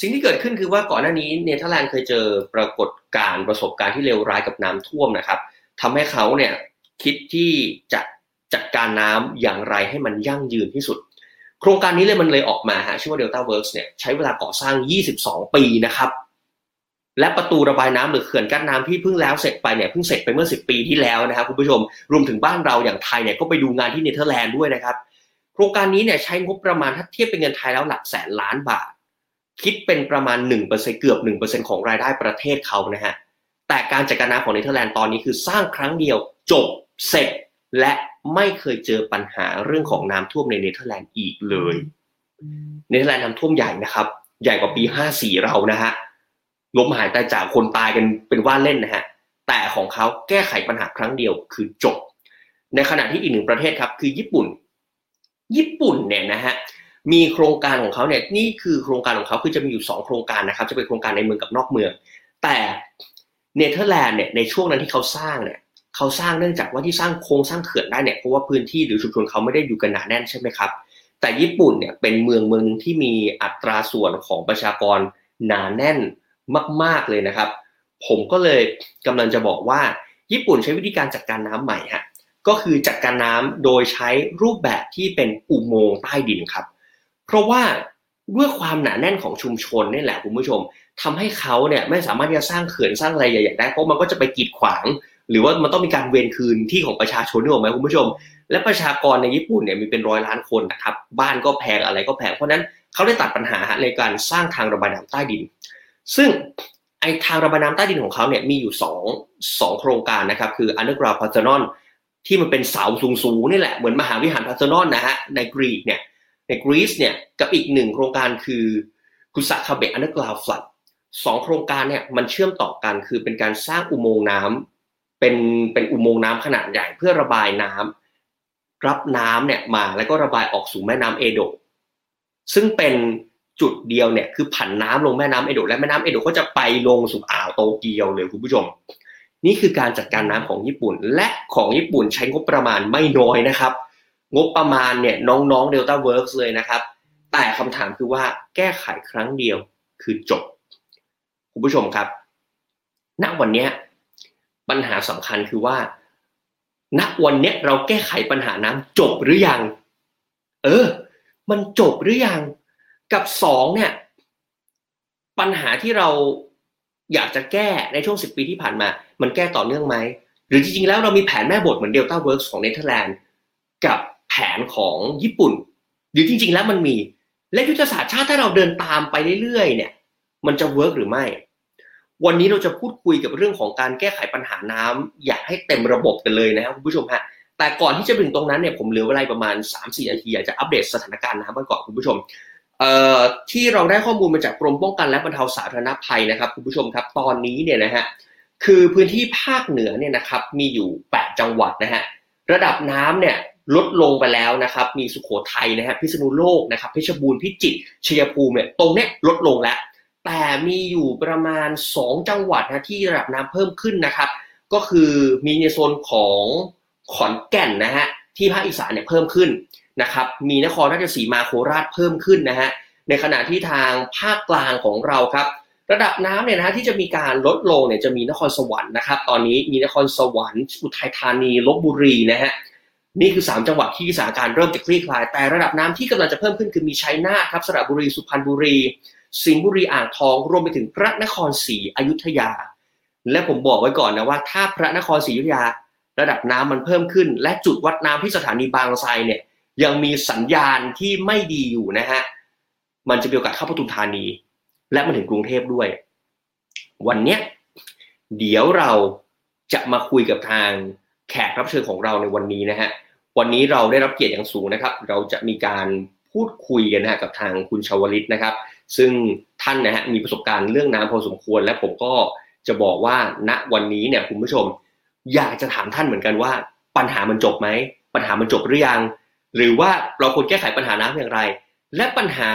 สิ่งที่เกิดขึ้นคือว่าก่อนหน้านี้เนเธอร์แลนด์เคยเจอปรากฏการณ์ประสบการณ์ที่เลวร้ายกับน้ำท่วมนะครับทำให้เขาเนี่ยคิดที่จะ จัดการน้ำอย่างไรให้มันยั่งยืนที่สุด โครงการนี้เลยมันเลยออกมาฮะชื่อว่า Delta Works เนี่ยใช้เวลาก่อสร้าง 22 ปีนะครับ และประตูระบายน้ำหรือเขื่อนกั้นน้ำที่เพิ่งแล้วเสร็จไปเนี่ยเพิ่งเสร็จไปเมื่อสิปีที่แล้วนะครับคุณผู้ชมรวมถึงบ้านเราอย่างไทยเนี่ยก็ไปดูงานที่เนเธอร์แลนด์ด้วยนะครับ โครงการนี้เนี่ยใช้งบประมาณถ้าเทียบเป็นเงินไทยแล้วหลักแสนล้านบาท คิดเป็นประมาณ1%เกือบ1%ของรายได้ประเทศเขานะฮะแต่การจัดการน้ำของเนเธอร์แลนด์ตอนนี้คือสร้างครั้งเดียวจบเสร็จและ ไม่เคยเจอปัญหาเรื่องของน้ำท่วมในเนเธอร์แลนด์อีกเลยเนเธอร์แลนด์น้ำท่วมใหญ่นะครับ ใหญ่กว่าปี 54 เรานะฮะล้มหายตายจากคนตายกันเป็นว่าเล่นนะฮะแต่ของเขาแก้ไขปัญหาครั้งเดียวคือจบ ในขณะที่อีกหนึ่งประเทศครับ คือญี่ปุ่น ญี่ปุ่นเนี่ยนะฮะมีโครงการของเขาเนี่ยนี่คือโครงการของเขาคือจะมีอยู่ 2 โครงการนะครับ จะเป็นโครงการในเมืองกับนอกเมือง แต่เนเธอร์แลนด์เนี่ยในช่วงนั้นที่เขาสร้างเนี่ย เขาสร้างเนื่องจากว่าที่สร้างโครงสร้างเขื่อนได้เนี่ยเพราะว่าพื้นที่หรือชุมชนเขาไม่ได้อยู่กันหนาแน่นใช่ไหมครับ แต่ญี่ปุ่นเนี่ยเป็นเมืองเมืองที่มีอัตราส่วนของประชากรหนาแน่นมาก ๆเลยนะครับ ผมก็เลยกำลังจะบอกว่าญี่ปุ่นใช้วิธีการจัดการน้ำใหม่ฮะก็คือจัดการน้ำโดยใช้รูปแบบที่เป็นอุโมงค์ใต้ดินครับ เพราะว่าด้วยความหนาแน่นของชุมชนนี่แหละคุณผู้ชมทำให้เขาเนี่ยไม่สามารถที่จะสร้างเขื่อนสร้างอะไรใหญ่ๆได้เพราะมันก็จะไปกีดขวาง หรือว่ามันต้องมีการเวนคืนที่ของประชาชนนี่หรอไหมคุณผู้ชม และประชากรในญี่ปุ่นเนี่ยมีเป็นร้อยล้านคนนะครับบ้านก็แพงอะไรก็แพงเพราะนั้นเขาได้ตัดปัญหาในการสร้างทางระบายน้ำใต้ดิน ซึ่งไอทางระบายน้ำใต้ดินของเขาเนี่ยมีอยู่2 2โครงการนะครับคือ Underground p a t h e n o n ที่มันเป็นเสาสูงๆนี่แหละเหมือนมหาวิหาร p a r t h e n o n นะฮะในกรีกเนี่ยในกรีซเนี่ยกับอีกหนึ่งโครงการคือคุสะคาเบะ Underground Flood สองโครงการเนี่ยมันเชื่อมต่อกันคือเป็นการสร้างอุโมงค์น้ำ เป็นเป็นอุโมงค์น้ำขนาดใหญ่เพื่อระบายน้ำรับน้ำเนี่ยมาแล้วก็ระบายออกสู่แม่น้ำเอโดะซึ่งเป็นจุดเดียวเนี่ยคือผันน้ำลงแม่น้ำเอโดะและแม่น้ำเอโดะก็จะไปลงสู่อ่าวโตเกียวเลยคุณผู้ชม นี่คือการจัดการน้ำของญี่ปุ่น และของญี่ปุ่นใช้งบประมาณไม่น้อยนะครับ งบประมาณเนี่ยน้องๆ Delta Works เลยนะครับ แต่คำถามคือว่าแก้ไขครั้งเดียวคือจบ คุณผู้ชมครับ ณวันนี้ ปัญหาสำคัญคือว่า ณวันนี้เราแก้ไขปัญหาน้ำจบหรือยัง เออ มันจบหรือยัง กับสองเนี่ย ปัญหาที่เราอยากจะแก้ในช่วงสิบปีที่ผ่านมา มันแก้ต่อเนื่องไหม หรือจริงๆแล้วเรามีแผนแม่บทเหมือน Delta Works ของเนเธอร์แลนด์กับแผนของญี่ปุ่น หรือจริง ๆ แล้วมันมี และยุทธศาสตร์ชาติถ้าเราเดินตามไปเรื่อยๆ เนี่ย มันจะ work หรือไม่ วันนี้เราจะพูดคุยกับเรื่องของการแก้ไขปัญหาน้ำอยากให้เต็มระบบกันเลยนะครับคุณผู้ชมฮะแต่ก่อนที่จะถึงตรงนั้นเนี่ยผมเหลือเวลาประมาณ 3-4นาทีอยากจะอัปเดตสถานการณ์น้ำกันก่อนคุณผู้ชมที่เราได้ข้อมูลมาจากกรมป้องกันและบรรเทาสาธารณภัยนะครับคุณผู้ชมครับตอนนี้เนี่ยนะฮะคือพื้นที่ภาคเหนือเนี่ยนะครับมีอยู่ 8 จังหวัดนะฮะระดับน้ำเนี่ยลดลงไปแล้วนะครับมีสุโขทัยนะฮะพิษณุโลกนะครับเพชรบูรณ์พิจิตรชัยภูมิเนี่ยตรงเนี้ยลดลงแล้ว แต่มีอยู่ประมาณ 2 จังหวัดนะที่ระดับน้ำเพิ่มขึ้นนะครับ ก็คือมีในโซนของขอนแก่นนะฮะที่ภาคอีสานเนี่ยเพิ่มขึ้นนะครับ มีนครราชสีมาโคราชเพิ่มขึ้นนะฮะในขณะที่ทางภาคกลางของเราครับ ระดับน้ำเนี่ยนะที่จะมีการลดลงเนี่ยจะมีนครสวรรค์นะครับ ตอนนี้มีนครสวรรค์อุทัยธานีลบบุรีนะฮะนี่คือ 3 จังหวัดที่สถานการณ์เริ่มจะคลี่คลาย แต่ระดับน้ำที่กำลังจะเพิ่มขึ้นคือมีชัยนาทครับสระบุรีสุพรรณบุรี สิงห์บุรีอ่างทองรวมไปถึงพระนครศรีอยุธยา และผมบอกไว้ก่อนนะว่า ถ้าพระนครศรีอยุธยา ระดับน้ำมันเพิ่มขึ้น และจุดวัดน้ำที่สถานีบางไทรเนี่ยยังมีสัญญาณที่ไม่ดีอยู่นะฮะมันจะมีโอกาสเข้าปทุมธานี และมาถึงกรุงเทพด้วย วันเนี้ยเดี๋ยวเราจะมาคุยกับทางแขกรับเชิญของเราในวันนี้นะฮะวันนี้เราได้รับเกียรติอย่างสูงนะครับ เราจะมีการพูดคุยกันนะฮะกับทางคุณชาวลิตนะครับ ซึ่งท่านนะฮะมีประสบการณ์เรื่องน้ำพอสมควร และผมก็จะบอกว่าณวันนี้เนี่ยคุณผู้ชม อยากจะถามท่านเหมือนกันว่า ปัญหามันจบไหมปัญหามันจบหรือยัง หรือว่าเราควรแก้ไขปัญหาน้ำอย่างไร และปัญหา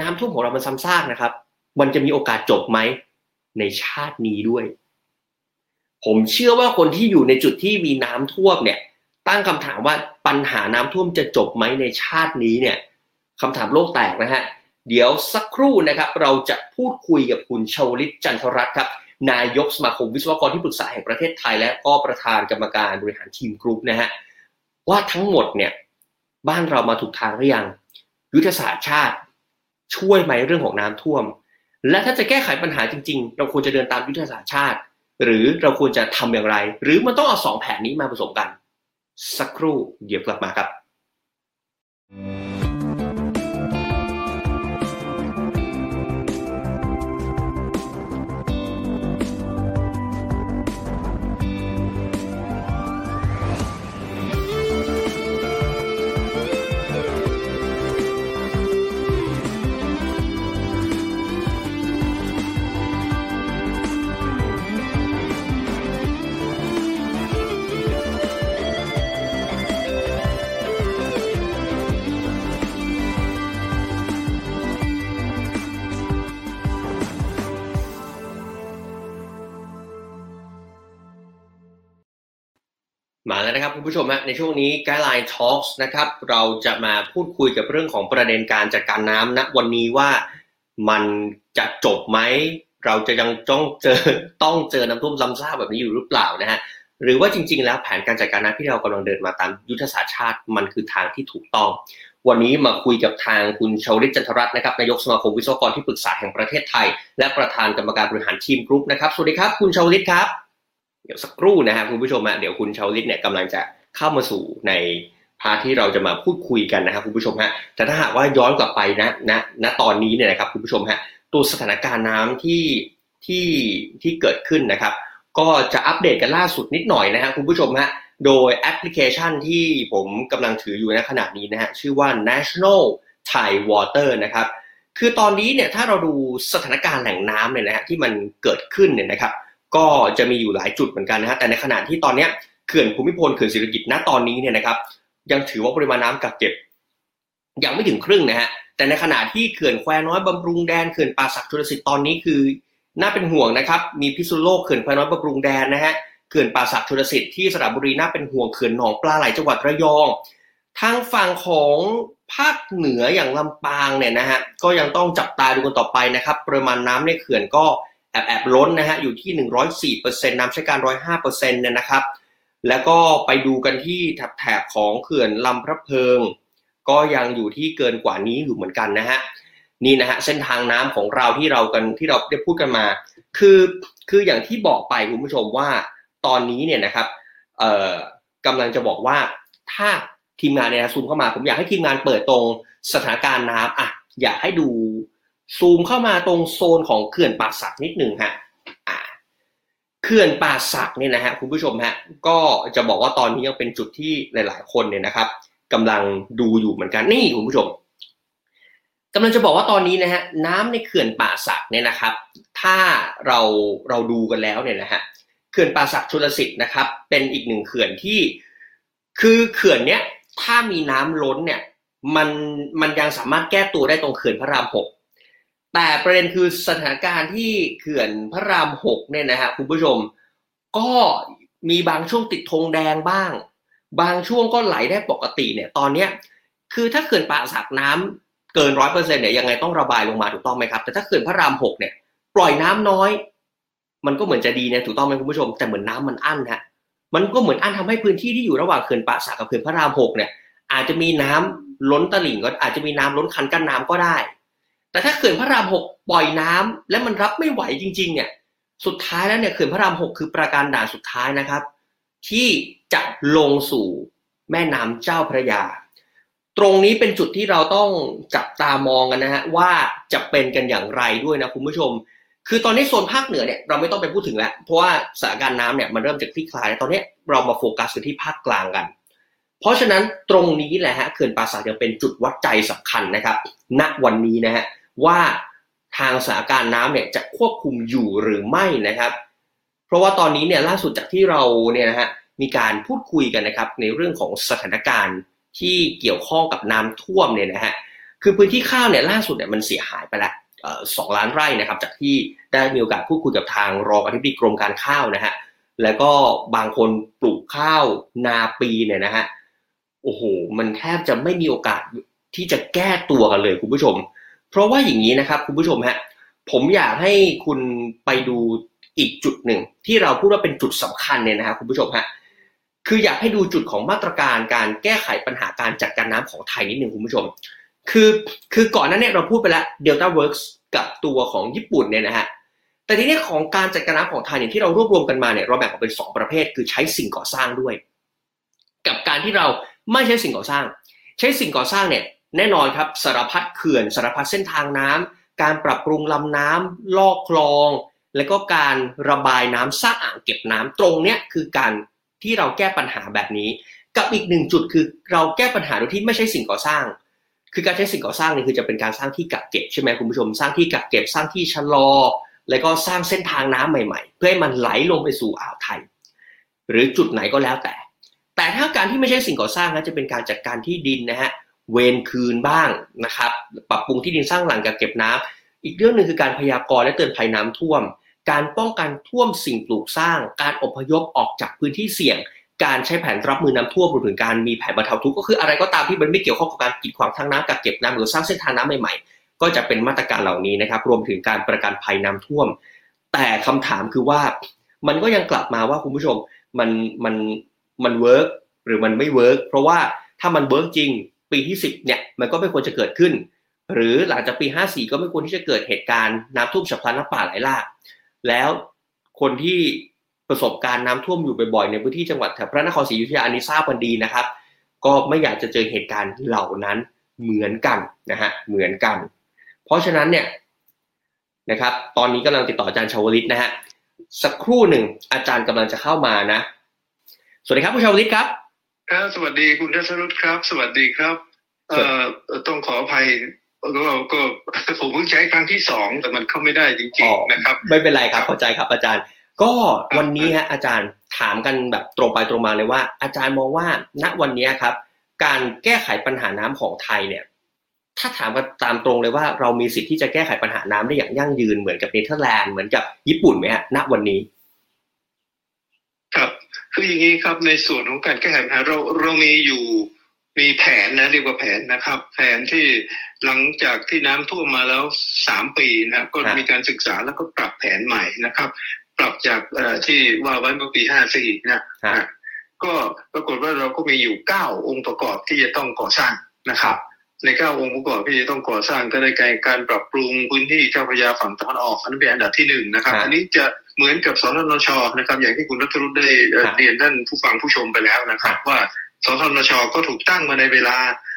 น้ำท่วมของเรามันซ้ำซากนะครับ มันจะมีโอกาสจบไหมในชาตินี้ด้วย ผมเชื่อว่าคนที่อยู่ในจุดที่มีน้ำท่วมเนี่ย ตั้งคำถามว่าปัญหาน้ำท่วมจะจบไหมในชาตินี้เนี่ยคำถามโลกแตกนะฮะ เดี๋ยวสักครู่นะครับเราจะพูดคุยกับคุณชวลิตจันทรัตน์ครับนายกสมาคมวิศวกรที่ปรึกษาแห่งประเทศไทย และก็ประธานกรรมการบริหารทีมกรุ๊ปนะฮะว่าทั้งหมดเนี่ยบ้านเรามาถูกทางหรือยัง ยุทธศาสตร์ชาติ ช่วยไหมเรื่องของน้ำท่วม และถ้าจะแก้ไขปัญหาจริง ๆ เราควรจะเดินตามยุทธศาสตร์ชาติ หรือเราควรจะทำอย่างไร หรือมันต้องเอาสองแผนนี้มาผสมกัน สักครู่เดี๋ยวกลับมาครับมา คุณผู้ชมฮะในช่วงนี้ Guideline Talks นะครับ เราจะมาพูดคุยกับเรื่องของประเด็นการจัดการน้ำณวันนี้ว่ามันจะจบไหม เราจะยังต้องเจอต้องเจอน้ำท่วมซ้ำซากแบบนี้อยู่หรือเปล่านะฮะหรือว่าจริง ๆ แล้วแผนการจัดการน้ำที่เรากำลังเดินมาตามยุทธศาสตร์ชาติมันคือทางที่ถูกต้อง วันนี้มาคุยกับทางคุณชาวลิตจันทรัตน์นะครับนายกสมาคมวิศวกรที่ปรึกษาแห่งประเทศไทย และประธานกรรมการบริหารทีมกรุ๊ปนะครับสวัสดีครับ คุณชาวลิตครับ เดี๋ยวสักครู่นะฮะคุณผู้ชมฮะเดี๋ยวคุณชาวลิตเนี่ยกำลังจะเข้ามาสู่ใน part ที่เราจะมาพูดคุยกันนะครับคุณผู้ชมฮะแต่ถ้าหากว่าย้อนกลับไปนะณณตอนนี้เนี่ยนะครับคุณผู้ชมฮะตัวสถานการณ์น้ำที่ที่ที่เกิดขึ้นนะครับ ก็จะอัปเดตกันล่าสุดนิดหน่อยนะฮะคุณผู้ชมฮะโดยแอปพลิเคชันที่ผมกำลังถืออยู่ในขณะนี้นะฮะชื่อว่า National Thai Water นะครับคือตอนนี้เนี่ยถ้าเราดูสถานการณ์แหล่งน้ำเนี่ยนะฮะที่มันเกิดขึ้นเนี่ยนะครับ ก็จะมีอยู่หลายจุดเหมือนกันนะฮะแต่ในขณะที่ตอนนี้เขื่อนภูมิพลเขื่อนศิริกิติ์ณตอนนี้เนี่ยนะครับ ยังถือว่าปริมาณน้ำกักเก็บ ยังไม่ถึงครึ่งนะฮะแต่ในขณะที่เขื่อนแควน้อยบำรุงแดนเขื่อนป่าสักชลสิทธิ์ตอนนี้คือ น่าเป็นห่วงนะครับ มีพิษณุโลกเขื่อนแควน้อยบำรุงแดนนะฮะเขื่อนป่าสักชลสิทธิ์ที่สระบุรีน่าเป็นห่วงเขื่อนหนองปลาไหลจังหวัดระยองทางฝั่งของภาคเหนืออย่างลำปางเนี่ยนะฮะก็ยังต้องจับตาดูกันต่อไปนะครับปริมาณน้ำในเขื่อนก็ แอบแอบล้นนะฮะอยู่ที่ 104%น้ำใช้การ 105%เนี่ยนะครับ แล้วก็ไปดูกันที่แถบแถบของเขื่อนลำพระเพิง ก็ยังอยู่ที่เกินกว่านี้อยู่เหมือนกันนะฮะนี่นะฮะเส้นทางน้ำของเราที่เรากันที่เราได้พูดกันมา คือคืออย่างที่บอกไปคุณผู้ชมว่าตอนนี้เนี่ยนะครับเอ่อกำลังจะบอกว่าถ้าทีมงานเนี่ยซูมเข้ามา ผมอยากให้ทีมงานเปิดตรงสถานการณ์น้ำอะอยากให้ดู ซูมเข้ามาตรงโซนของเขื่อนป่าสักนิดหนึ่งฮะเขื่อนป่าสักเนี่ยนะฮะคุณผู้ชมฮะก็จะบอกว่าตอนนี้ยังเป็นจุดที่หลาย ๆ คนเนี่ยนะครับกำลังดูอยู่เหมือนกันนี่คุณผู้ชมกำลังจะบอกว่าตอนนี้นะฮะน้ำในเขื่อนป่าสักเนี่ยนะครับ ถ้าเราเราดูกันแล้วเนี่ยนะฮะเขื่อนป่าสักชลสิทธิ์นะครับ เป็นอีกหนึ่งเขื่อนที่ คือเขื่อนเนี้ยถ้ามีน้ำล้นเนี่ยมันมันยังสามารถแก้ตัวได้ตรงเขื่อนพระรามหก แต่ประเด็นคือสถานการณ์ที่เขื่อนพระรามหกเนี่ยนะฮะคุณผู้ชม ก็มีบางช่วงติดธงแดงบ้าง บางช่วงก็ไหลได้ปกติเนี่ยตอนเนี้ยคือถ้าเขื่อนป่าสักน้ำเกินร้อยเปอร์เซ็นต์เนี่ยยังไงต้องระบายลงมาถูกต้องไหมครับแต่ถ้าเขื่อนพระรามหกเนี่ยปล่อยน้ำน้อย มันก็เหมือนจะดีเนี่ยถูกต้องไหมคุณผู้ชม แต่เหมือนน้ามันอั้นฮะมันก็เหมือนอั้นทำให้พื้นที่ที่อยู่ระหว่างเขื่อนป่าสักกับเขื่อนพระรามหกเนี่ยอาจจะมีน้ำล้นตลิ่งก็อาจจะมีน้ำล้นคันกั้นน้ำก็ได้ แต่ถ้าเขื่อนพระรามหกปล่อยน้ำและมันรับไม่ไหวจริง ๆ เนี่ย สุดท้ายแล้วเนี่ยเขื่อนพระรามหกคือประการด่านสุดท้ายนะครับ ที่จะลงสู่แม่น้ำเจ้าพระยา ตรงนี้เป็นจุดที่เราต้องจับตามองกันนะฮะว่าจะเป็นกันอย่างไรด้วยนะคุณผู้ชม คือตอนนี้โซนภาคเหนือเนี่ยเราไม่ต้องไปพูดถึงแล้ว เพราะว่าสถานการณ์น้ำเนี่ยมันเริ่มจะคลี่คลายแล้วตอนนี้เรามาโฟกัสกันที่ภาคกลางกันเพราะฉะนั้นตรงนี้แหละฮะเขื่อนป่าสักยังเป็นจุดวัดใจสำคัญนะครับ ณวันนี้นะฮะ ว่าทางสถานการณ์น้ำเนี่ยจะควบคุมอยู่หรือไม่นะครับ เพราะว่าตอนนี้เนี่ยล่าสุดจากที่เราเนี่ยนะฮะมีการพูดคุยกันนะครับในเรื่องของสถานการณ์ที่เกี่ยวข้องกับน้ำท่วมเนี่ยนะฮะคือพื้นที่ข้าวเนี่ยล่าสุดเนี่ยมันเสียหายไปล้วสองล้านไร่นะครับ จากที่ได้มีโอกาสพูดคุยกับทางรองอธิบดีกรมการข้าวนะฮะแล้วก็บางคนปลูกข้าวนาปีเนี่ยนะฮะโอ้โหมันแทบจะไม่มีโอกาสที่จะแก้ตัวกันเลยคุณผู้ชม เพราะว่าอย่างนี้นะครับคุณผู้ชมฮะผมอยากให้คุณไปดูอีกจุดหนึ่ง ที่เราพูดว่าเป็นจุดสำคัญเนี่ยนะครับคุณผู้ชมฮะคืออยากให้ดูจุดของมาตรการการแก้ไขปัญหาการจัดการน้ำของไทยนิดหนึ่งคุณผู้ชม คือคือก่อนหน้านี้เราพูดไปแล้ว Delta Works กับตัวของญี่ปุ่นเนี่ยนะฮะแต่ทีนี้ของการจัดการน้ำของไทยเนี่ยที่เรารวบรวมกันมาเนี่ยเราแบ่งออกเป็นสองประเภท คือใช้สิ่งก่อสร้างด้วย กับการที่เราไม่ใช้สิ่งก่อสร้าง ใช้สิ่งก่อสร้างเนี่ย แน่นอนครับสารพัดเขื่อนสารพัดเส้นทางน้ำการปรับปรุงลำน้ำลอกคลอง แล้วก็การระบายน้ำสร้างอ่างเก็บน้ำตรงเนี้ยคือการที่เราแก้ปัญหาแบบนี้ กับอีกหนึ่งจุดคือเราแก้ปัญหาโดยที่ไม่ใช่สิ่งก่อสร้าง คือการใช้สิ่งก่อสร้างนี่คือจะเป็นการสร้างที่กักเก็บใช่ไหมคุณผู้ชมสร้างที่กักเก็บสร้างที่ชะลอ แล้วก็สร้างเส้นทางน้ำใหม่ ๆ เพื่อให้มันไหลลงไปสู่อ่าวไทย หรือจุดไหนก็แล้วแต่ แต่ถ้าการที่ไม่ใช่สิ่งก่อสร้างนะจะเป็นการจัดการที่ดินนะฮะ เวรคืนบ้างนะครับ ปรับปรุงที่ดินสร้างหลังกักเก็บน้ำอีกเรื่องหนึ่งคือการพยากรณ์และเตือนภัยน้ำท่วม การป้องกันท่วมสิ่งปลูกสร้าง การอพยพออกจากพื้นที่เสี่ยง การใช้แผนรับมือน้ำท่วมรวมถึงการมีแผนบรรเทาทุกข์ก็คืออะไรก็ตามที่มันไม่เกี่ยวข้องกับการกีดขวางทางน้ำกักเก็บน้ำหรือสร้างเส้นทางน้ำใหม่ๆ ก็จะเป็นมาตรการเหล่านี้นะครับ รวมถึงการประกันภัยน้ำท่วม แต่คำถามคือว่ามันก็ยังกลับมาว่าคุณผู้ชมมันมันมัน work หรือมันไม่ work เพราะว่าถ้ามัน work จริง ปีที่สิบเนี่ยมันก็ไม่ควรจะเกิดขึ้น หรือหลังจากปี 54 ก็ไม่ควรที่จะเกิดเหตุการณ์น้ำท่วมฉับพลันน้ำป่าไหลหลากแล้วคนที่ประสบการณ์น้ำท่วมอยู่บ่อยๆในพื้นที่จังหวัดแถบพระนครศรีอยุธยาอันนี้ทราบกันดีนะครับ ก็ไม่อยากจะเจอเหตุการณ์เหล่านั้นเหมือนกันนะฮะเหมือนกัน เพราะฉะนั้นเนี่ยนะครับ ตอนนี้กำลังติดต่ออาจารย์ชาวลิตนะฮะสักครู่หนึ่งอาจารย์กำลังจะเข้ามานะ สวัสดีครับคุณชาวลิตครับ ครับสวัสดีคุณทัศนุชครับ สวัสดีครับ เอ่อต้องขออภัยก็ก็ผมเพิ่งใช้ครั้งที่สองแต่มันเข้าไม่ได้จริอ๋งอๆนะครับ ไม่เป็นไรครับเข้าใจครับอาจารย์ ก็วันนี้ฮะอาจารย์ถามกันแบบตรงไปตรงมาเลยว่า อาจารย์มองว่าณวันนี้ครับ การแก้ไขปัญหาน้ำของไทยเนี่ย ถ้าถามกันตามตรงเลยว่าเรามีสิทธิ์ที่จะแก้ไขปัญหาน้ำได้อย่างยั่งยืนเหมือนกับเนเธอร์แลนด์เหมือนกับญี่ปุ่นไหมฮะณวันนี้ ครับ คืออย่างนี้ครับในส่วนของการแก้ไขปัญหาเราเรามีอยู่มีแผนนะเรียกว่าแผนนะครับ แผนที่หลังจากที่น้ำท่วมมาแล้วสามปีนะก็ครับมีการศึกษาแล้วก็ปรับแผนใหม่นะครับ ปรับจากเอ่อที่ว่าไว้เมื่อปีห้าสี่นะฮะอะก็ปรากฏว่าเราก็มีอยู่เก้าองค์ประกอบที่จะต้องก่อสร้างนะครับ ในเก้าองค์ประกอบที่จะต้องก่อสร้างก็ได้แก่การปรับปรุงพื้นที่เจ้าพระยาฝั่งตะวันออกอันนั้นเป็นอันดับที่หนึ่งนะครับครับอันนี้จะเหมือนกับสนนชนะครับ อย่างที่คุณรัตรุได้เอ่อครับเรียนท่านผู้ฟังผู้ชมไปแล้วนะครับ ว่าสนนชก็ถูกตั้งมาในเวลา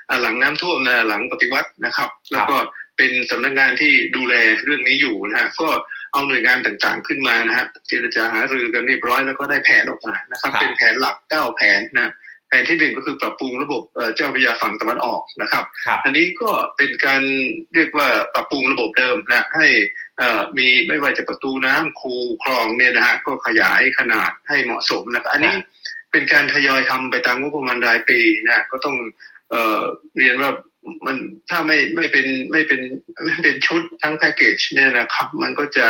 อ่าหลังน้ำท่วมนะหลังปฏิวัตินะครับ แล้วก็เป็นสำนักงานที่ดูแลเรื่องนี้อยู่นะฮะก็เอาหน่วยงานต่างๆขึ้นมานะฮะเจรจาหารือกันเรียบร้อยแล้วก็ได้แผนออกมานะครับครับเป็นแผนหลักเก้าแผนนะ แผนที่หนึ่งก็คือปรับปรุงระบบเอ่อเจ้าพระยาฝั่งตะวันออกนะครับครับอันนี้ก็เป็นการเรียกว่าปรับปรุงระบบเดิมนะให้เอ่อมีไม่ว่าจะประตูน้ำคูคลองเนี่ยนะฮะก็ขยายขนาดให้เหมาะสมนะครับอันนี้เป็นการทยอยทำไปตามงบประมาณรายปีนะก็ต้องเอ่อเรียนว่ามันถ้าไม่ไม่เป็นไม่เป็นไม่เป็นชุดทั้งแพ็กเกจเนี่ยนะครับ มันก็จะ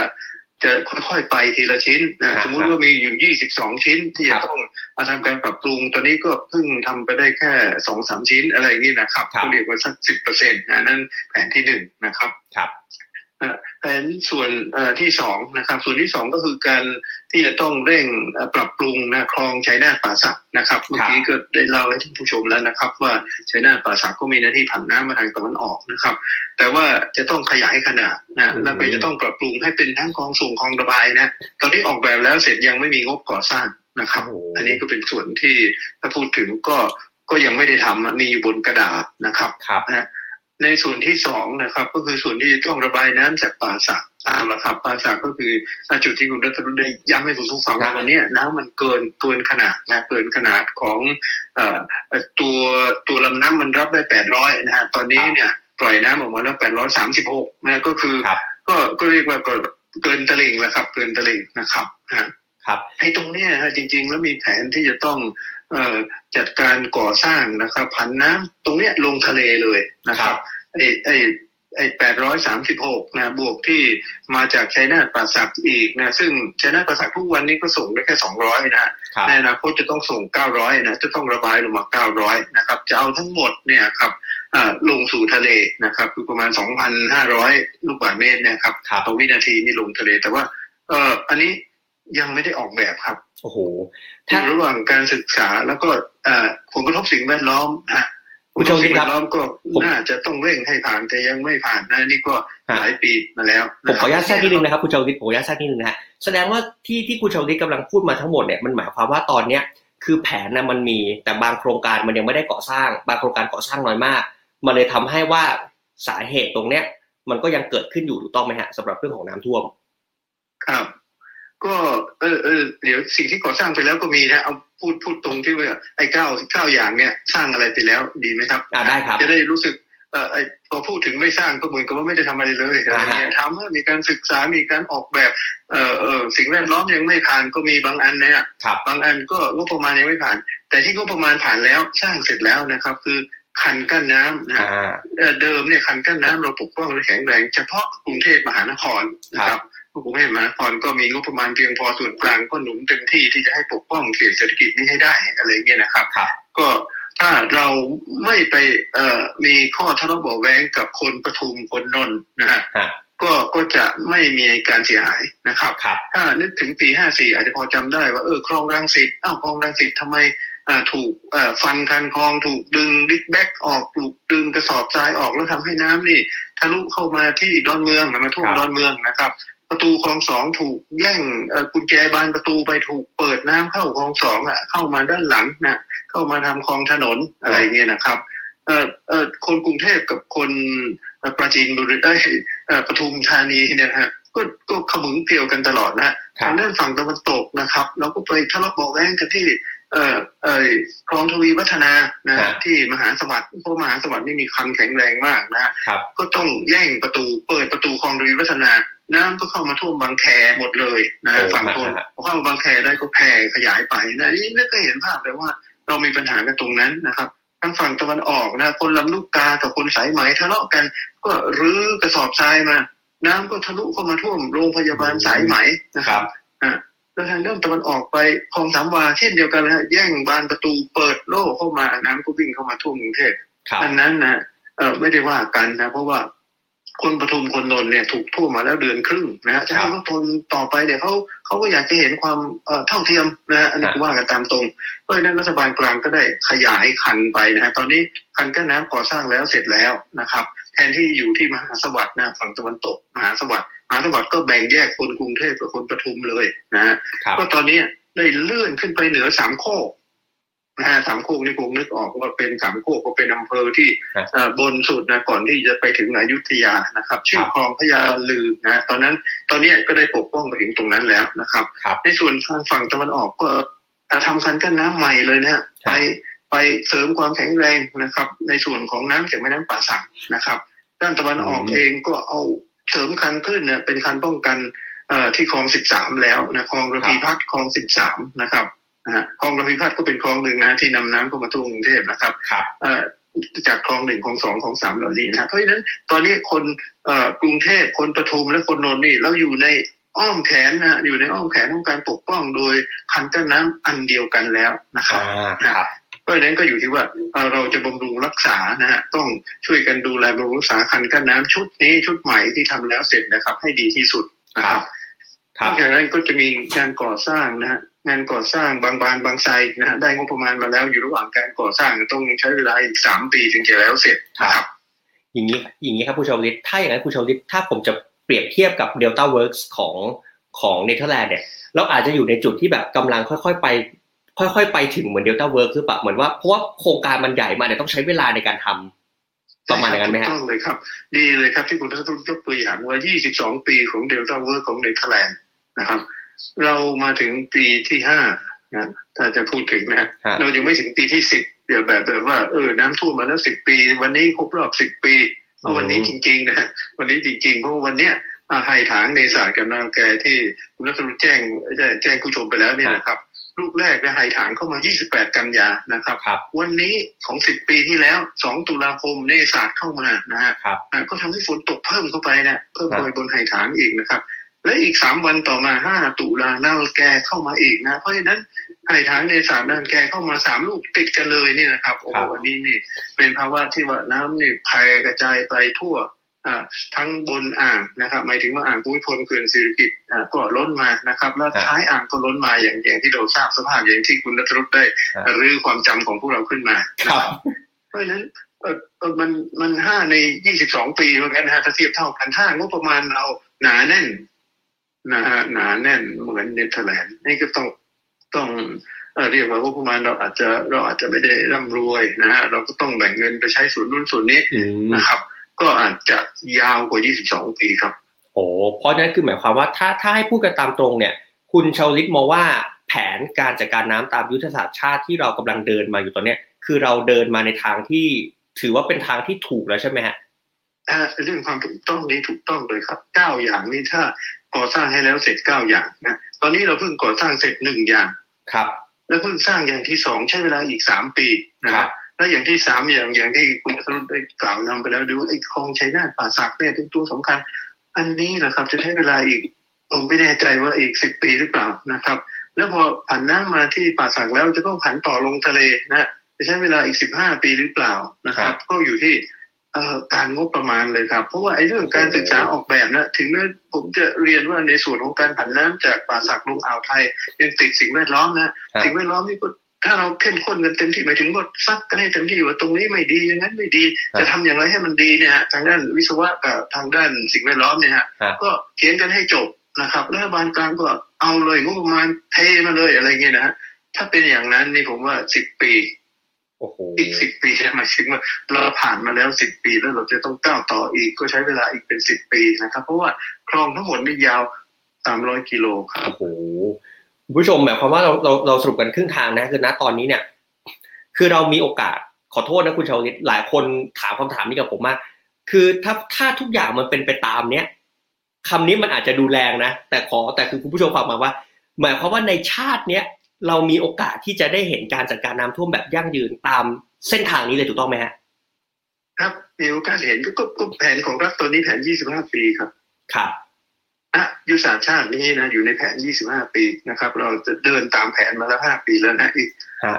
จะค่อยๆไปทีละชิ้นครันะบสมมุติว่ามีอยู่ 22 ชิ้น ที่ครัจะบต้องมาทำการปรับปรุง ตอนนี้ก็เพิ่งทำไปได้แค่สองสามชิ้นอะไรอย่างนี้นะครับครับก็เรียกว่าสักสิบเปอร์เซ็นต์นะนั่นแผนที่หนึ่งนะครับครับ แผนส่วนเอ่อที่สองนะครับ ส่วนที่สองก็คือการที่จะต้องเร่งเอ่อปรับปรุงนะคลองชัยนาทป่าสักนะครับเมื่อกี้ก็ได้เล่าให้ท่านผู้ชมแล้วนะครับ ว่าชัยนาทป่าสักก็มีหน้าที่ผันน้ำมาทางตะวันออกนะครับ แต่ว่าจะต้องขยายขนาดนะอืมแล้วก็จะต้องปรับปรุงให้เป็นทั้งคลองส่งคลองระบายนะตอนนี้ออกแบบแล้วเสร็จยังไม่มีงบก่อสร้างนะครับโอ้โหอันนี้ก็เป็นส่วนที่ถ้าพูดถึงก็ก็ยังไม่ได้ทำอะมีอยู่บนกระดาษนะครับครับ ในส่วนที่สองนะครับ ก็คือส่วนที่ต้องระบายน้ำจากป่าสักตามระครับป่าสักก็คืออ่าจุดที่คุณรัตนุได้ย้ำให้คุณผู้ฟังครัว่าบวันเนี้ยน้ำมันเกินเกินขนาดนะเกินขนาดของเอ่อเอ่อตัวตัวลำน้ำมันรับได้แปดร้อยนะฮะตอนนี้เนี่ยปล่อยน้ำออกมาแล้วแปดร้อยสามสิบหกนะก็คือครับก็ก็เรียกว่าก็เกินตลิ่งแล้วครับ เกินตลิ่งนะครับนะครับไอ้ตรงเนี้ยฮะจริง ๆ แล้วมีแผนที่จะต้องเอ่อ จัดการก่อสร้างนะครับผันน้ำตรงเนี้ยลงทะเลเลยนะครับไอ้ไอ้ไอ้แปดร้อยสามสิบหกนะบวกที่มาจากชัยนาทป่าสักอีกนะซึ่งชัยนาทป่าสักทุกวันนี้ก็ส่งได้แค่สองร้อยนะฮะครับในอนาคตจะต้องส่งเก้าร้อยนะจะต้องระบายลงมาเก้าร้อยนะครับจะเอาทั้งหมดเนี่ยครับอ่าลงสู่ทะเลนะครับคือประมาณสองพันห้าร้อยลูกบาศก์เมตรเนะครับครับต่อวินาทีนี่ลงทะเลแต่ว่าเอ่ออันนี้ยังไม่ได้ออกแบบครับ โอ้โหอยู่ระหว่างการศึกษาแล้วก็เอ่อผลกระทบสิ่งแวดล้อมอะคุณชมสิ่คิงดแวครับดล้อมก็ผมน่าจะต้องเร่งให้ผ่านแต่ยังไม่ผ่านนะนี่ก็ฮะหลายปีมาแล้วผมขออนุญาตแทรกนิดนึงนะครับคุณชาวลิตผมขออนุญาตแทรกนิดนึงนะฮะแสดงว่าที่ที่คุณชาวลิตกำลังพูดมาทั้งหมดเนี่ยมันหมายความว่าตอนเนี้ยคือแผนนะมันมีแต่บางโครงการมันยังไม่ได้ก่อสร้าง บางโครงการก่อสร้างน้อยมาก มันเลยทำให้ว่าสาเหตุตรงเนี้ย มันก็ยังเกิดขึ้นอยู่ถูกต้องไหมฮะสำหรับเรื่องของน้ำท่วม ครับ ก็เออเออเดี๋ยวสิ่งที่ก่อสร้างไปแล้วก็มีนะเอาพูดพูดตรงที่ว่าไอ้เก้าเก้าอย่างเนี่ยสร้างอะไรไปแล้วดีไหมครับอ่าได้ครับ จะได้รู้สึกเออไอ้พอพูดถึงไม่สร้างก็เหมือนกับว่าไม่ได้ทำอะไรเลยอะไรอ่าฮะเงี้ยทำให้มีการศึกษามีการออกแบบเออเออสิ่งแวดล้อมยังไม่ผ่านก็มีบางอันเนี่ยครับบางอันก็งบประมาณยังไม่ผ่าน แต่ที่งบประมาณผ่านแล้วสร้างเสร็จแล้วนะครับ คือคันกั้นน้ำนะอ่าเอ่อเดิมเนี่ยคันกั้นน้ำเราปกป้องและแข็งแรงเฉพาะกรุงเทพมหานครนะครับ กรุงเทพมหานครก็มีงบประมาณเพียงพอส่วนกลางก็หนุนเต็มที่ที่จะให้ปกป้องเขตเศรษฐกิจนี้ให้ได้อะไรเงี้ยนะครับครับก็ถ้าเราไม่ไปเอ่อมีข้อทะเลาะเบาะแว้งกับคนปทุมคนนนท์นะฮะฮะก็ก็จะไม่มีการเสียหายนะครับครับถ้านึกถึงปี54อาจจะพอจำได้ว่าเออคลองรังสิตอ้าวคลองรังสิตทำไมอ่าถูกเอ่อฟันคันคลองถูกดึง big bag ออกถูกดึงกระสอบทรายออกแล้วทำให้น้ำนี่ทะลุเข้ามาที่ดอนเมืองมาท่วมครับดอนเมืองนะครับ ประตูคลองสองถูกแย่งเอ่อกุญแจบานประตูไปถูกเปิดน้ำเข้าคลองสองอะ เข้ามาด้านหลังนะเข้ามาทำคลองถนนอะไรเงี้ยนะครับเอ่อเอ่อคนกรุงเทพกับคนเอ่อปราจีนบุรีเอ้ยเอ่อปทุมธานีเนี่ยนะฮะก็ก็ขมึงเกลียวกันตลอดนะฮะครับทางด้านฝั่งตะวันตกนะครับ เราก็ไปทะเลาะเบาะแว้งกันที่ เอ่อเอ่อคลองทวีวัฒนานะครัฮะบที่มหาสวัสดิ์เพราะมหาสวัสดิ์นี่มีคันแข็งแรงมากนะฮะครับ ก็ต้องแย่งประตูเปิดประตูคลองทวีวัฒนา น้ำก็เข้ามาท่วมบางแคหมดเลยนะโอ้ฝั่งทนฮะ พอเข้ามาบางแคได้ก็แผ่ขยายไปนะนี่นี่ก็เห็นภาพเลยว่า เรามีปัญหากันตรงนั้นนะครับทางฝั่งตะวันออกนะคนลำลูกกากับคนสายไหมทะเลาะกัน ก็รื้อกระสอบทรายมา น้ำก็ทะลุเข้ามาท่วมโรงพยาบาลสายไหมนะครับ อะ แล้วทางด้านตะวันออกไปคลองสามวาเช่นเดียวกันนะฮะแย่งบานประตูเปิดโล่เข้ามาน้ำก็วิ่งเข้ามาท่วมกรุงเทพครับอันนั้นนะเออไม่ได้ว่ากันนะ เพราะว่าคนปทุมคนนนท์เนี่ยถูกท่วมมาแล้วเดือนครึ่งนะฮะจะให้เขาทนต่อไปเนี่ยเขาเขาก็อยากจะเห็นความเอ่อเท่าเทียมนะฮะอันนี้ครับว่ากันตามตรงเพราะฉะนั้นรัฐบาลกลางก็ได้ขยายคันไปนะฮะตอนนี้คันกั้นน้ำก่อสร้างแล้วเสร็จแล้วนะครับ แทนที่อยู่ที่มหาสวัสดิ์นะฝั่งตะวันตกมหาสวัสดิ์มหาสวัสดิ์ก็แบ่งแยกคนกรุงเทพกับคนปทุมเลยนะฮะครับก็ตอนนี้ได้เลื่อนขึ้นไปเหนือสามโคกนะฮะสามโคกนี่คงนึกออกว่าเป็นสามโคกก็เป็นอำเภอที่ครับเอ่อบนสุดนะก่อนที่จะไปถึงอยุธยานะครับ ชื่อคลองพญาลือนะตอนนั้นตอนนี้ก็ได้ปกป้องไปถึงตรงนั้นแล้วนะครับครับในส่วนทางฝั่งตะวันออกก็ทำคันกั้นน้ำใหม่เลยนะฮะครับไป ไปเสริมความแข็งแรงนะครับ ในส่วนของน้ำจากแม่น้ำป่าสักนะครับ ด้านตะวันออกอืมเองก็เอาเสริมคันขึ้นเนี่ยเป็นคันป้องกันเอ่อที่คลองสิบสามแล้วนะคลองระพีพัฒน์คลองสิบสามนะครับนะฮะคลองระพีพัฒน์ก็เป็นคลองหนึ่งนะที่นำน้ำเข้ามาท่วมกรุงเทพนะครับครับเอ่อจากคลองหนึ่งคลองสองคลองสามเหล่านี้นะฮะเพราะฉะนั้นตอนนี้คนเอ่อกรุงเทพคนปทุมและคนนนท์นี่เราอยู่ในอ้อมแขนนะฮะอยู่ในอ้อมแขนของการปกป้องโดยคันกั้นน้ำอันเดียวกันแล้วนะครับอ่าครับ เพราะฉะนั้นก็อยู่ที่ว่าเอ่อเราจะบำรุงรักษานะฮะต้องช่วยกันดูแลบำรุงรักษาคันกั้นน้ำชุดนี้ชุดใหม่ที่ทำแล้วเสร็จนะครับ ให้ดีที่สุดนะครับครับนอกจากนั้นก็จะมีงานก่อสร้างนะฮะงานก่อสร้างบางบานบางไทรนะฮะได้งบประมาณมาแล้วอยู่ระหว่างการก่อสร้างต้องใช้เวลาอีกสามปีถึงจะแล้วเสร็จนะครับ อย่างนี้อย่างนี้ครับคุณชาวลิตถ้าอย่างนั้นคุณชาวลิตถ้าผมจะเปรียบเทียบกับ Delta Works ของของเนเธอร์แลนด์เนี่ยเราอาจจะอยู่ในจุดที่แบบกำลังค่อย ๆ ไป ค่อยๆ ไปถึงเหมือน Delta Works หรือเปล่าเหมือนว่าเพราะว่าโครงการมันใหญ่มากเนี่ยต้องใช้เวลาในการทำประมาณอย่างนั้นไหมถูกฮะต้องเลยครับดีเลยครับที่คุณทัศน์ยกตัวอย่างว่า 22 ปีของ Delta Works ของเนเธอร์แลนด์นะครับ เรามาถึงปีที่ห้านะถ้าจะพูดถึงนะฮะเรายังไม่ถึงปีที่สิบเดี๋ยวแบบแบบว่าเออน้ำท่วมมาแล้วสิบปี วันนี้ครบรอบสิบปีเอาวันนี้จริงๆนะฮะวันนี้จริงๆเพราะว่าวันเนี้ยอ่าไฮถางในศาสตร์กับนางแกที่คุณนัทรุแจ้งแจ้งแจ้งผู้ชมไปแล้วเนี่ยนะครับ ลูกแรกเนี่ยไฮถางเข้ามา 28 กันยานะครับครับวันนี้ของ 10 ปีที่แล้ว 2 ตุลาคมเนศาสตร์เข้ามานะฮะครับอ่าก็ทำให้ฝนตกเพิ่มเข้าไปนะเพิ่มครับเข้าไปบนไหถางอีกนะครับ และอีก 3 วันต่อมา 5 ตุลานาแกเข้ามาอีกนะ เพราะฉะนั้นไหถางในศาสตร์นาแกเข้ามา3ลูกติดกันเลยนี่นะครับโอ้โหวันนี้นี่เป็นภาวะที่ว่าน้ำนี่แผ่กระจายไปทั่วอ่า ทั้งบนอ่างนะครับ หมายถึงว่าอ่างภูมิพลเขื่อนสิริกิติ์อ่าก็ล้นมานะครับ แล้วครับท้ายอ่างก็ล้นมาอย่างอย่างที่เราทราบสภาพอย่างที่คุณนัทรุตได้ครับรื้อความจำของพวกเราขึ้นมาครับเพราะฉะนั้นเออเออมันมันห้าในยี่สิบสองปีเหมือนกันนะฮะถ้าเทียบเท่ากันห้างบประมาณเราหนาแน่นนะฮะหนาแน่นเหมือนเนเธอร์แลนด์นี่ก็ต้องต้องเอ่อเรียกว่างบประมาณเราอาจจะเราอาจจะไม่ได้ร่ำรวยนะฮะเราก็ต้องแบ่งเงินไปใช้ส่วนนู้นส่วนนี้อืมนะครับ ก็อาจจะยาวกว่า 22 ปีครับ โอ้เพราะฉะนั้นคือหมายความว่าถ้าถ้าให้พูดกันตามตรงเนี่ย คุณชาวลิตมองว่าแผนการจัดการน้ำตามยุทธศาสตร์ชาติที่เรากำลังเดินมาอยู่ตอนเนี้ย คือเราเดินมาในทางที่ถือว่าเป็นทางที่ถูกแล้วใช่ไหมฮะถ้าเรื่องความถูกต้องนี้ถูกต้องเลยครับเก้าอย่างนี้ถ้าก่อสร้างให้แล้วเสร็จเก้าอย่างนะตอนนี้เราเพิ่งก่อสร้างเสร็จหนึ่งอย่างครับ แล้วเพิ่งสร้างอย่างที่สองใช้เวลาอีกสามปีนะคครัรับบ แล้วอย่างที่สามอย่างอย่างที่คุณสรุปได้กล่าวนำไปแล้วดูไอ้คลองชัยนาทป่าสักเนี่ยเป็นตัวสำคัญ อันนี้นะครับจะใช้เวลาอีกผมไม่แน่ใจว่าอีกสิบปีหรือเปล่านะครับ แล้วพอผันน้ำมาที่ป่าสักแล้วจะต้องผันต่อลงทะเลนะจะใช้เวลาอีกสิบห้าปีหรือเปล่านะครับ ก็อยู่ที่เอ่อการงบประมาณเลยครับ เพราะว่าไอ้เรื่องการศึกษาออกแบบนะถึงแม้ผมจะเรียนว่าในส่วนของการผันน้ำจากป่าสักลงอ่าวไทยยังติดสิ่งแวดล้อมนะครับสิ่งแวดล้อมนี่ก็ ถ้าเราเข้มข้นกันเต็มที่หมายถึงว่าซักกันให้เต็มที่ว่าตรงนี้ไม่ดีอย่างนั้นไม่ดีจะทำอย่างไรให้มันดีเนี่ยฮะทางด้านวิศวะกับทางด้านสิ่งแวดล้อมเนี่ยฮะครับก็เขียนกันให้จบนะครับรัฐบาลกลางก็เอาเลยงบประมาณเทมาเลยอะไรเงี้ยนะฮะถ้าเป็นอย่างนั้นนี่ผมว่าสิบปีโอ้โหอีกสิบปีหมายถึงว่าเราผ่านมาแล้วสิบปีแล้วเราจะต้องก้าวต่ออีกก็ใช้เวลาอีกเป็นสิบปีนะครับ เพราะว่าคลองทั้งหมดนี่ยาวสามร้อยกิโลครับโอ้โห คุณผู้ชมหมายความว่าเราเราเราสรุปกันครึ่งทางนะคือณตอนนี้เนี่ย คือเรามีโอกาสขอโทษนะคุณชาวลิตหลายคนถามคำถามนี้กับผมมากคือถ้าถ้าทุกอย่างมันเป็นไปตามเนี้ยคำนี้มันอาจจะดูแรงนะ แต่ขอแต่คือคุณผู้ชมฟังมาว่า หมายความว่าในชาติเนี้ยเรามีโอกาสที่จะได้เห็นการจัดการน้ำท่วมแบบยั่งยืนตามเส้นทางนี้เลยถูกต้องไหมฮะครับมีโอกาสเห็นก็ก็ก็แผนของรัฐตัวนี้แผน 25 ปีครับ ครับ อะยุทธศาสตร์ชาตินี้นะอยู่ในแผน 25 ปีนะครับ เราจะเดินตามแผนมาแล้ว 5 ปีแล้วนะอีกฮะ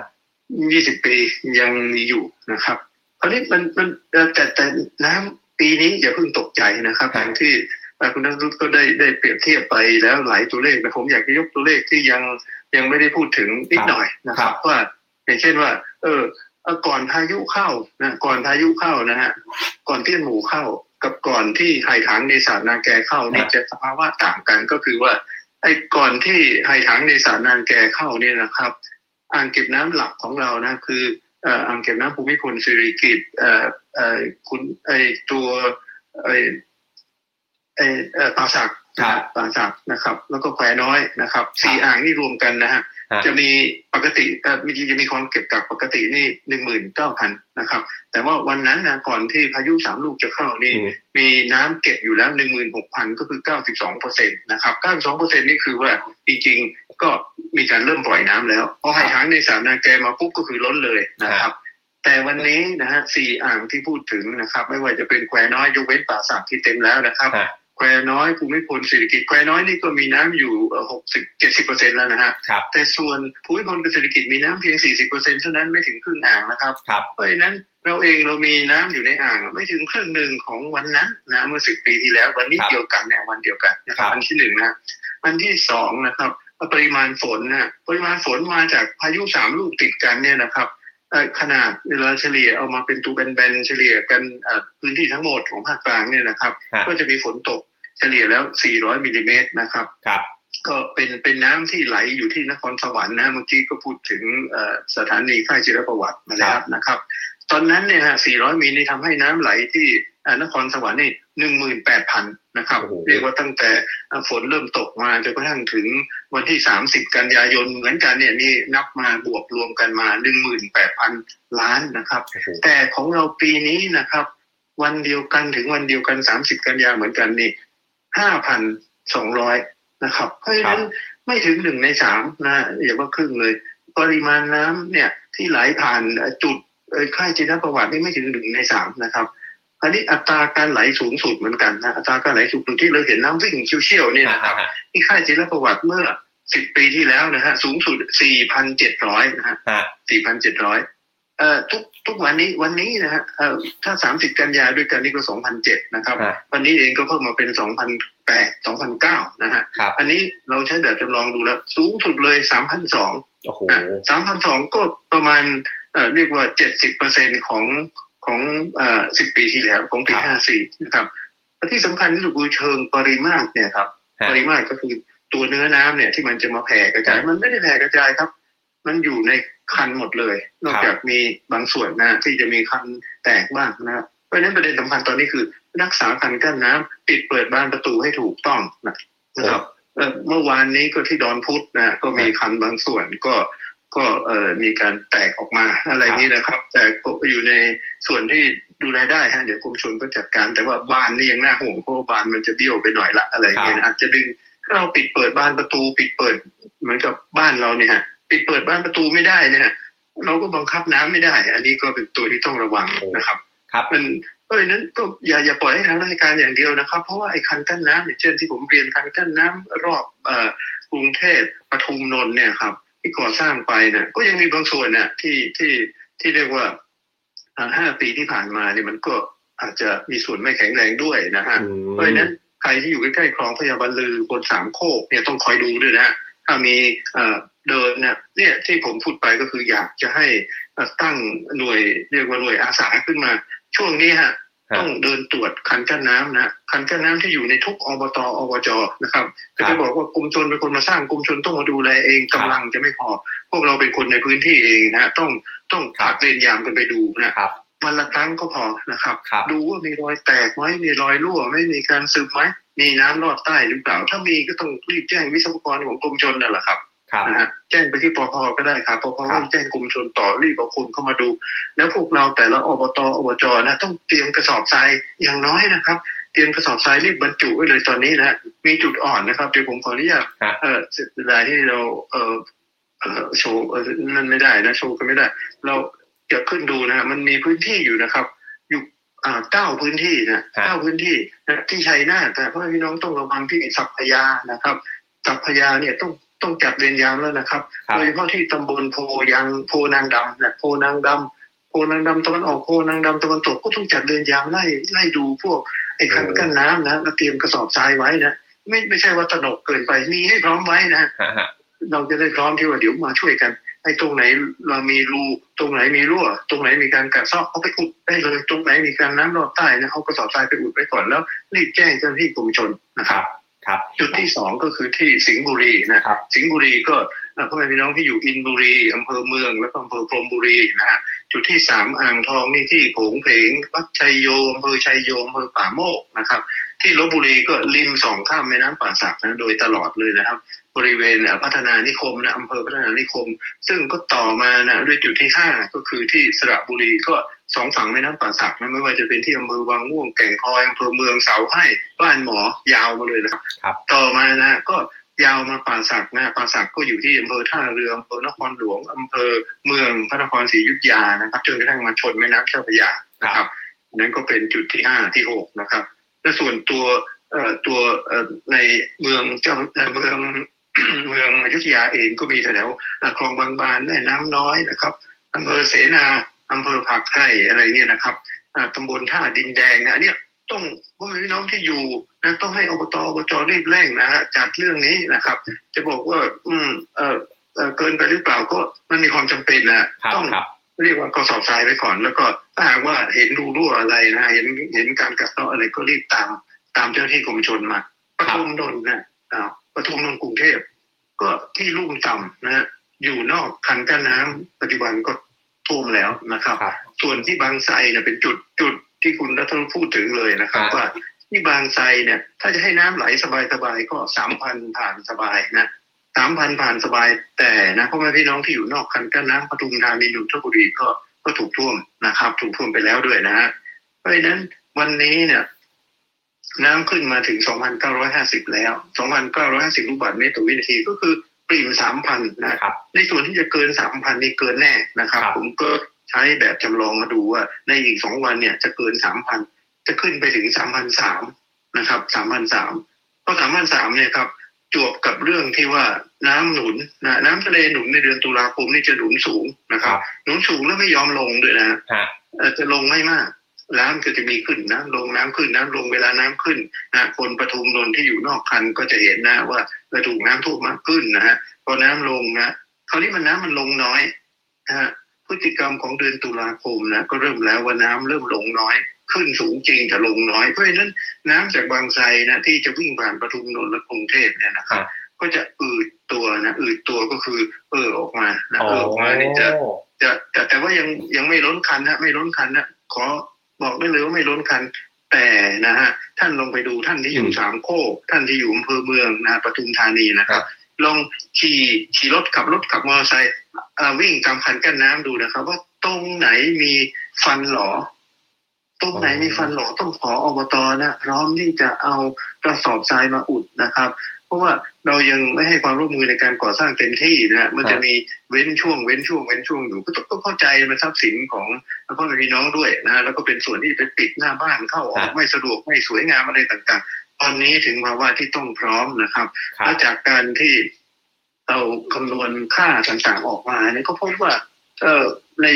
20 ปียังมีอยู่นะครับคราวนี้มันมันเอ่อแต่แต่น้ำปีนี้อย่าเพิ่งตกใจนะครับครับอย่างที่เอ่อคุณนัทรุตก็ได้ได้เปรียบเทียบไปแล้วหลายตัวเลขนะผมอยากจะยกตัวเลขที่ยังยังไม่ได้พูดถึงนิดหน่อยนะครับ ว่าอย่างเช่นว่า เออเอ่อก่อนพายุเข้านะก่อนพายุเข้านะฮะก่อนเตี้ยนหมูเข้า กับก่อนที่ไห่ถังในสาดนาแกเข้านี่จะสภาวะต่างกันก็คือว่าไอ้ก่อนที่ไห่ถังในสาดนางแกเข้าเนี่ยนะครับ อ่างเก็บน้ำหลักของเรานะคือเอ่ออ่างเก็บน้ำภูมิพลสิริกิตเอ่อเอ่อคุณไอ้ตัวไอ้ไอ้เอ่อป่าสักนะฮะป่าสักนะครับ แล้วก็แควน้อยนะครับสี่อ่างนี่รวมกันนะฮะฮะ จะมีปกติเอ่อมีจะมีความเก็บกักปกตินี่หนึ่งหมื่นเก้าพันนะครับ แต่ว่าวันนั้นนะก่อนที่พายุสามลูกจะเข้านี่อืมมีน้ำเก็บอยู่แล้วหนึ่งหมื่นหกพันก็คือเก้าสิบสองเปอร์เซ็นต์นะครับเก้าสิบสองเปอร์เซ็นต์นี่คือว่าจริงๆก็มีการเริ่มปล่อยน้ำแล้วพอไห่ถางเนสาดนาลแกมาปุ๊บก็คือล้นเลยนะครับแต่วันนี้นะฮะสี่อ่างที่พูดถึงนะครับ ไม่ว่าจะเป็นแควน้อยยกเว้นป่าสักที่เต็มแล้วนะครับฮะ แควน้อยภูมิพลสิริกิติ์แควน้อยนี่ก็มีน้ำอยู่หกสิบเจ็ดสิบเปอร์เซ็นต์แล้วนะฮะครับแต่ส่วนภูมิพลสิริกิติ์มีน้ำเพียงสี่สิบเปอร์เซ็นต์เท่านั้นไม่ถึงครึ่งอ่างนะครับครับเพราะฉะนั้นเราเองเรามีน้ำอยู่ในอ่างไม่ถึงครึ่งหนึ่งของวันนั้นนะเมื่อสิบปีที่แล้ววันนี้ครับเดียวกันเนี่ยวันเดียวกันนะครัครับบวันที่หนึ่งนะวันที่สองนะครับปริมาณฝนนะปริมาณฝนมาจากพายุสามลูกติดกันเนี่ยนะครับเอ่อ ขนาดเวลาเฉลี่ยเอามาเป็นตัวแบนๆเฉลี่ยกันเอ่อพื้นที่ทั้งหมดของภาคกลางเนี่ยนะครับฮะก็จะมีฝนตกเฉลี่ยแล้ว 400มิลลิเมตรนะครับครับ ก็เป็นเป็นน้ำที่ไหลอยู่ที่นครสวรรค์นะเมื่อกี้ก็พูดถึงเอ่อสถานีค่ายจิรประวัติมาแล้วนะครับ ตอนนั้นเนี่ยฮะ400มิลนี่ทำให้น้ำไหลที่เอ่อ นครสวรรค์นี่18,000นะครับโอ้โหเรียกว่าตั้งแต่ฝนเริ่มตกมาจนกระทั่งถึงวันที่30กันยายนเหมือนกันเนี่ยนี่นับมาบวกรวมกันมา18,000ล้านนะครับโอ้โหแต่ของเราปีนี้นะครับ วันเดียวกันถึงวันเดียวกัน30กันยาเหมือนกันนี่5,200นะครับ เพราะฉะนั้นไม่ถึงหนึ่งในสามนะอย่าว่าครึ่งเลย ปริมาณน้ำเนี่ยที่ไหลผ่านจุดเอ่อค่ายจินประวัตินี่ไม่ถึงหนึ่งในสามนะครับ อันนี้อัตราการไหลสูงสุดเหมือนกันนะอัตราการไหลสูงสุดที่เราเห็นน้ำวิ่งเชี่ยวๆเนี่ยนะครับฮะที่ค่ายจินประวัติเมื่อสิบปีที่แล้วนะฮะสูงสุด4,700นะฮะฮะ4,700เอ่อทุกทุกวันนี้วันนี้นะฮะเอ่อถ้า30กันยาด้วยกันนี่ก็2,007นะครับฮะวันนี้เองก็เพิ่มมาเป็น2,008 2,009นะฮะครับอันนี้เราใช้แบบจำลองดูแล้ว สูงสุดเลย3,002โอ้โห3,002ก็ประมาณเอ่อเรียกว่าเจ็ดสิบเปอร์เซ็นของ ของเอ่อสิบปีที่แล้วของปีครับห้าสี่นะครับและที่สำคัญที่สุดคือเชิงปริมาตรเนี่ยครับฮะปริมาตรก็คือตัวเนื้อน้ำเนี่ยที่มันจะมาแผ่กระจายครับมันไม่ได้แผ่กระจายครับ มันอยู่ในคันหมดเลย นอกครับจากมีบางส่วนนะที่จะมีคันแตกบ้างนะเพราะฉะนั้นประเด็นสำคัญตอนนี้คือ รักษาคันกั้นน้ำปิดเปิดบานประตูให้ถูกต้องนะนะครับเอ่อเมื่อวานนี้ก็ที่ดอนพุธนะก็มีคันบางส่วนก็ ก็เอ่อมีการแตกออกมาอะไรนี้นะครับ แต่ก็อยู่ในส่วนที่ดูแลได้ฮะเดี๋ยวกรมชลก็จัดการแต่ว่าบ้านนี่ยังน่าห่วงเพราะว่าบ้านมันจะเบี้ยวไปหน่อยละอะไรอย่างเงี้ยนะอาจจะดึงถ้าเราปิดเปิดบ้านประตู ปิดเปิดเหมือนกับบ้านเราเนี่ยฮะปิดเปิดบ้านประตูไม่ได้เนี่ยฮะเราก็บังคับน้ำไม่ได้ อันนี้ก็เป็นตัวที่ต้องระวังนะครับ ครับมันเพราะฉะนั้นก็อย่าอย่าปล่อยให้ทางราชการอย่างเดียวนะครับ เพราะว่าไอ้คันกั้นน้ำอย่างเช่นที่ผมเรียนคันกั้นน้ำรอบเอ่อกรุงเทพปทุมนนท์เนี่ยครับ ที่ก่อสร้างไปเนี่ยก็ยังมีบางส่วนเนี่ยที่ที่ที่เรียกว่าอ่าห้าปีที่ผ่านมาเนี่ยมันก็อาจจะมีส่วนไม่แข็งแรงด้วยนะฮะอืมเพราะฉะนั้นใครที่อยู่ใกล้ๆคลองพญาบัลลือบนสามโคกเนี่ยต้องคอยดูด้วยนะถ้ามีเอ่อเดินเนี่ยเนี่ยที่ผมพูดไปก็คืออยากจะให้เอ่อตั้งหน่วยเรียกว่าหน่วยอาสาขึ้นมา ช่วงนี้ฮะครับ ต้องเดินตรวจคันกั้นน้ำนะคันกั้นน้ำที่อยู่ในทุกอบตอบจนะครับจะไปบอกว่ากรมชนเป็นคนมาสร้างกรมชนต้องมาดูแลเองกำลังจะไม่พอ พวกเราเป็นคนในพื้นที่เองนะต้องต้องครับผักเรียนยามกันไปดูนะครับวันละครั้งก็พอนะครับครับดูว่ามีรอยแตกไหมมีรอยรั่วไหม่มีการซึมไหมมีน้ำลอดใต้หรือเปล่า ถ้ามีก็ต้องรีบแจ้งวิศวกรของกรมชนนั่นแหละครับครับ นะฮะแจ้งไปที่ปพก็ได้ครับปพครัก็บแจ้งกรมชนต่อรีบเอาคนเข้ามาดู แล้วพวกเราแต่ละอบตอบจนะต้องเตรียมกระสอบทรายอย่างน้อยนะครับ เตรียมกระสอบทรายรีบบรรจุไว้เลยตอนนี้นะมีจุดอ่อนนะครับเดี๋ยวผมขออนุญาตฮะเออเสียดายที่เราเออเออโชว์เออนั่นไม่ได้นะโชว์กันไม่ได้ เราจะขึ้นดูนะฮะมันมีพื้นที่อยู่นะครับ อยู่อ่าเก้าพื้นที่นะฮะเก้าพื้นที่นะที่ชัยนาทแต่พ่อพี่น้องต้องระวังที่สัพพยานะครับสัพพยาเนี่ยต้อง ต้องจัดเรียนยามแล้วนะครับครับโดยเฉพาะที่ตำบลโพยังโพนางดำนะโพนางดำโพนางดำตะวันออกโพนางดำตะวันตกก็ต้องจัดเรียนยามไล่ไล่ดูพวกไอ้คันกั้นน้ำนะแล้วเตรียมกระสอบทรายไว้นะไม่ไม่ใช่ว่าตระหนกเกินไปมีให้พร้อมไว้นะฮะฮะเราจะได้พร้อมที่ว่าเดี๋ยวมาช่วยกันไอ้ตรงไหนเรามีรูตรงไหนมีรั่ว ตรงไหนมีการกัดเซาะเอาไปอุดได้เลยตรงไหนมีการน้ำรอดใต้นะเอากระสอบทรายไปอุดไว้ก่อนแล้วรีบแจ้งเจ้าหน้าที่กรมชนนะคครัรับบ ครับจุดที่สองก็คือที่สิงห์บุรีนะครับ สิงห์บุรีก็เอ่อพ่อแม่พี่น้องที่อยู่อินบุรีอำเภอเมือง แล้วก็อำเภอพรหมบุรีนะฮะจุดที่สามอ่างทองนี่ที่โผงเพงวัดชัยโยอำเภอชัยโยอำเภอป่าโมกนะครับ ที่ลบบุรีก็ริมสองข้ามแม่น้ำป่าสักนะโดยตลอดเลยนะครับ บริเวณเอ่อพัฒนานิคมนะอำเภอพัฒนานิคม ซึ่งก็ต่อมานะด้วยจุดที่ห้าก็คือที่สระบุรีก็ สองฝั่งแม่น้ำป่าสักนะไม่ว่าจะเป็นที่อำเภอวังม่วงแก่งคอยอำเภอเมืองเสาให้บ้านหมอยาวมาเลยนะครับครับต่อมานะก็ยาวมาป่าสักนะป่าสักก็อยู่ที่อำเภอท่าเรืออำเภอนครหลวงอำเภอเมืองพระนครศรีอยุธยานะครับจนกระทั่งมาชนแม่น้ำเจ้าพระยานะครับนั่นก็เป็นจุดที่ห้าที่หกนะครับ และส่วนตัวเอ่อตัวเอ่อในเมืองเจ้าเอ่อเมืองเมืองอยุธยาเองก็มีแถวๆอะคลองบางบานแม่น้ำน้อยนะครับอำเภอเสนา อำเภอผักไห่อะไรเนี่ยนะครับอ่าตำบลท่าดินแดงนะอันเนี้ยต้องพ่อแม่พี่น้องที่อยู่นะต้องให้อบตอบจรีบเร่งนะฮะจัดเรื่องนี้นะครับ จะบอกว่า อืมเออเอ่อเกินไปหรือเปล่าก็มันมีความจำเป็นนะครับต้องครับเรียกว่ากระสอบทรายไว้ก่อน แล้วก็ถ้าหากว่าเห็นรูรั่วอะไรนะเห็นเห็นการกัดเซาะอะไรก็รีบตามตามเจ้าหน้าที่กรมชนมาปทุมนนท์นะอ้าวปทุมนนท์กรุงเทพก็ที่ลุ่มต่ำนะฮะอยู่นอกคันกั้นน้ำปัจจุบันก็ ท่วมแล้วนะครับครับ ส่วนที่บางไทรเนี่ยเป็นจุดจุดที่คุณรัฐนพูดถึงเลยนะครับครับว่าที่บางไทรเนี่ย ถ้าจะให้น้ำไหลสบายๆก็สามพันผ่านสบายนะสามพันผ่านสบายแต่นะพ่อแม่พี่น้องที่อยู่นอกคันกั้นน้ำปทุมธานีนนทบุรีก็ก็ถูกท่วมนะครับ ถูกท่วมไปแล้วด้วยนะฮะเพราะฉะนั้นวันนี้เนี่ย น้ำขึ้นมาถึง 2,950 แล้ว 2,950 ลูกบาศก์เมตรต่อวินาทีก็คือ ปริ่ม3,000นะครับ ในส่วนที่จะเกิน3,000นี่เกินแน่นะครับครับผมก็ใช้แบบจำลองมาดูว่า ในอีก2วันเนี่ยจะเกิน3,000จะขึ้นไปถึง3,003นะครับ3,003เพราะ3,003เนี่ยครับจวบกับเรื่องที่ว่าน้ำหนุนนะน้ำทะเลหนุนในเดือนตุลาคมนี่จะหนุนสูงนะครับ หนุนสูงแล้วไม่ยอมลงด้วยนะฮะเอ่อจะลงไม่มาก น้ำก็จะมีขึ้นน้ำลงน้ำขึ้นน้ำลงเวลาน้ำขึ้นนะคนปทุมนนท์ที่อยู่นอกคันก็จะเห็นนะว่าจะถูกน้ำท่วมมากขึ้นนะฮะพอน้ำลงนะคราวนี้มันน้ำมันลงน้อยนะฮะพฤติกรรมของเดือนตุลาคมนะก็เริ่มแล้วว่าน้ำเริ่มลงน้อยขึ้นสูงจริงแต่ลงน้อยเพราะฉะนั้นน้ำจากบางไทรนะที่จะวิ่งผ่านปทุมนนท์และกรุงเทพเนี่ยนะครับก็จะอืดตัวนะอืดตัวก็คือเออออกมานะเออออกมานี่จะจะแต่แต่ว่ายังยังไม่ล้นคันนะไม่ล้นคันนะขอ บอกได้เลยว่าไม่ล้นคัน แต่นะฮะท่านลองไปดูท่านที่อยู่สามโคกท่านที่อยู่อำเภอเมืองนะปทุมธานีนะครับ ลองขี่ขี่รถขับรถขับมอเตอร์ไซค์อ่าวิ่งตามคันกั้นน้ำดูนะครับ ว่าตรงไหนมีฟันหลอตรงไหนมีฟันหลอต้องขออบตนะพร้อมที่จะเอากระสอบทรายมาอุดนะครับ เพราะว่าเรายังไม่ให้ความร่วมมือในการก่อสร้างเต็มที่นะฮะมันจะมีเว้นช่วงเว้นช่วงเว้นช่วงอยู่ก็ต้องเข้าใจมันทรัพย์สินของพ่อแม่พี่น้องด้วยนะแล้วก็เป็นส่วนที่ไปปิดหน้าบ้านเข้าออกไม่สะดวกไม่สวยงามอะไรต่างๆ ตอนนี้ถึงภาวะที่ต้องพร้อมนะครับครับแล้วจากการที่เราคำนวณค่าต่างๆออกมาเนี่ยก็พบว่าเออใน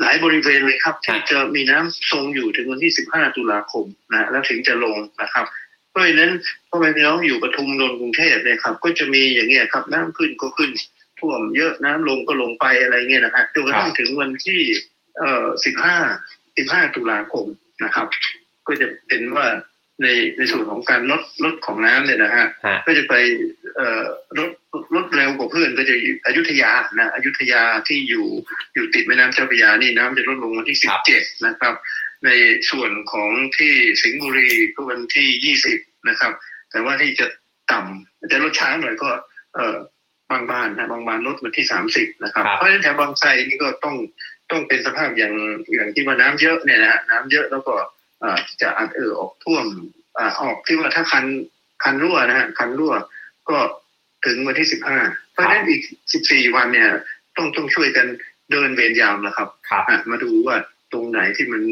หลายบริเวณเลยครับที่จะมีน้ำทรงอยู่ถึงวันที่ 15 ตุลาคมนะแล้วถึงจะลงนะครับเพ ราะฉะนั้นพ่อแม่พี่น้องอยู่ปทุมนนท์กรุงเทพเนี่ยครับ ก็จะมีอย่างเงี้ยครับ น้ำขึ้นก็ขึ้นท่วมเยอะน้ำลงก็ลงไปอะไรเงี้ยนะฮะจนกระทั่งถึงวันที่เอ่อ15 15ตุลาคมนะครับ ก็จะเป็นว่าในในส่วนของการลดลดของน้ำเนี่ยนะฮะฮะก็จะไปเอ่อลดลดเร็วกว่าเพื่อนก็จะอยู่อยุธยานะอยุธยาที่อยู่อยู่ติดแม่น้ำเจ้าพระยานี่น้ำจะลดลงวันที่ครับ17นะครับ ในส่วนของที่สิงห์บุรีก็วันที่20 นะครับ แต่ว่าที่จะต่ำจะลดช้าหน่อยก็ เอ่อบางบ้านนะบางบ้านลดวันที่30นะครับครับ เพราะฉะนั้นแถวบางไทรนี่ก็ต้องต้องเป็นสภาพอย่างอย่างที่ว่าน้ำเยอะเนี่ยนะฮะน้ำเยอะแล้วก็เอ่อจะอัดเออออกท่วมอ่าออกที่ว่าถ้าคันคันรั่วนะฮะคันรั่วก็ถึงวันที่15เพราะฉะนั้นอีก14วันเนี่ย ต้องต้องช่วยกันเดินเวรยามนะครับครับอะมาดูว่าตรงไหนที่มัน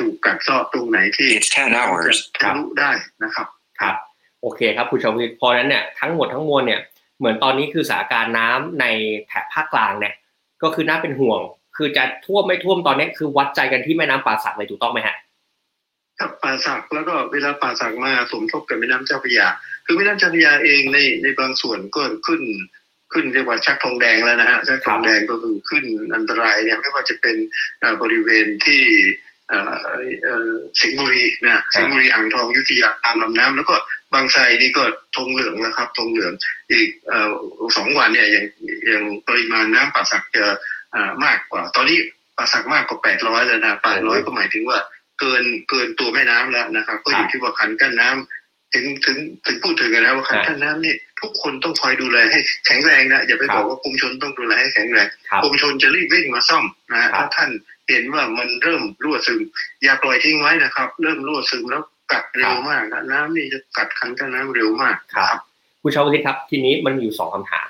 ถูกกัดเซาะตรงไหนที่ It's 10 hours. จะทะลุได้นะครับ ครับโอเคครับคุณชาววิทย์เพราะนั้นเนี่ยทั้งหมดทั้งมวลเนี่ยเหมือนตอนนี้คือสถานการณ์น้ำในแถบภาคกลางเนี่ยก็คือน่าเป็นห่วง คือจะท่วมไม่ท่วมตอนนี้คือวัดใจกันที่แม่น้ำป่าสักเลยถูกต้องไหมฮะกับป่าสักแล้วก็เวลาป่าสักมาสมทบกับแม่น้ำเจ้าพระยา คือแม่น้ำเจ้าพระยาเองในในบางส่วนก็ขึ้นขึ้นเรียกว่าชักธงแดงแล้วนะฮะชักธงแดงก็คือขึ้นอันตรายเนี่ยไม่ว่าจะเป็นบริเวณที่ สิงห์บุรีนะสิงห์บุรีอ่างทองอยุธยาตามลำน้ำแล้วก็บางไทรนี่ก็ธงเหลืองนะครับธงเหลืองอีกเอ่อสองวันเนี่ยอย่างอย่างปริมาณน้ำป่าสักจะอ่ามากกว่า ตอนนี้ป่าสักมากกว่าแปดร้อยแล้วนะแปดร้อยก็หมายถึงว่าเกินเกินตัวแม่น้ำแล้วนะครับ ก็อยู่ที่ว่าขันกั้นน้ำถึงถึงถึงพูดถึงกันแล้วว่าขันกั้นน้ำนี่ทุกคนต้องคอยดูแลให้แข็งแรงนะอย่าไปบอกว่ากรมชนต้องดูแลให้แข็งแรงครับกรมชนจะรีบวิ่งมาซ่อมนะฮะครับถ้าท่าน เห็นว่ามันเริ่มรั่วซึม อย่าปล่อยทิ้งไว้นะครับ เริ่มรั่วซึมแล้วกัดเร็วมากนะน้ำนี่จะกัดขันกั้นน้ำเร็วมากครับคุณชาววิทย์ครับ ทีนี้มันมีอยู่สองคำถาม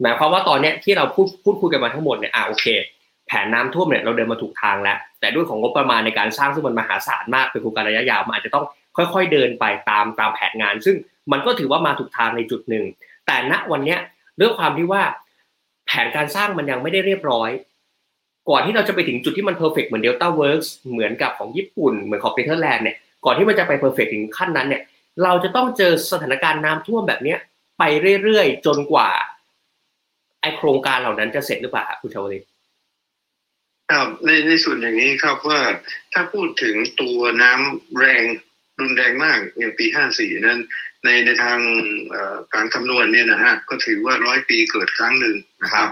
หมายความว่าตอนเนี้ยที่เราพูดพูดคุยกันมาทั้งหมดเนี่ยอ่าโอเค แผนน้ำท่วมเนี่ยเราเดินมาถูกทางแล้ว แต่ด้วยของงบประมาณในการสร้างซึ่งมันมหาศาลมากเป็นโครงการระยะยาวมันอาจจะต้องค่อย ๆ เดินไปตามตามแผนงาน ซึ่งมันก็ถือว่ามาถูกทางในจุดหนึ่ง แต่ณวันเนี้ยด้วยความที่ว่าแผนการสร้างมันยังไม่ได้เรียบร้อย ก่อนที่เราจะไปถึงจุดที่มัน perfect เหมือน Delta Works เหมือนกับของญี่ปุ่น เหมือนของเ e เ e อร์แลนด์เนี่ยก่อนที่มันจะไป perfect ถึงขั้นนั้นเนี่ยเราจะต้องเจอสถานการณ์น้ำท่วมแบบเนี้ยไปเรื่อยๆ จนกว่าไอโครงการเหล่านั้นจะเสร็จหรือเปล่าครับคุณชาวลิตครับในในส่วนอย่างนี้ครับว่าถ้าพูดถึงตัวน้ำแรงรุนแรงมากอย่างปี 54 นั้น ในในทางการคำนวณเนี่ยนะฮะก็ถือว่าร้อยปีเกิดครั้งหนึ่งนะครับ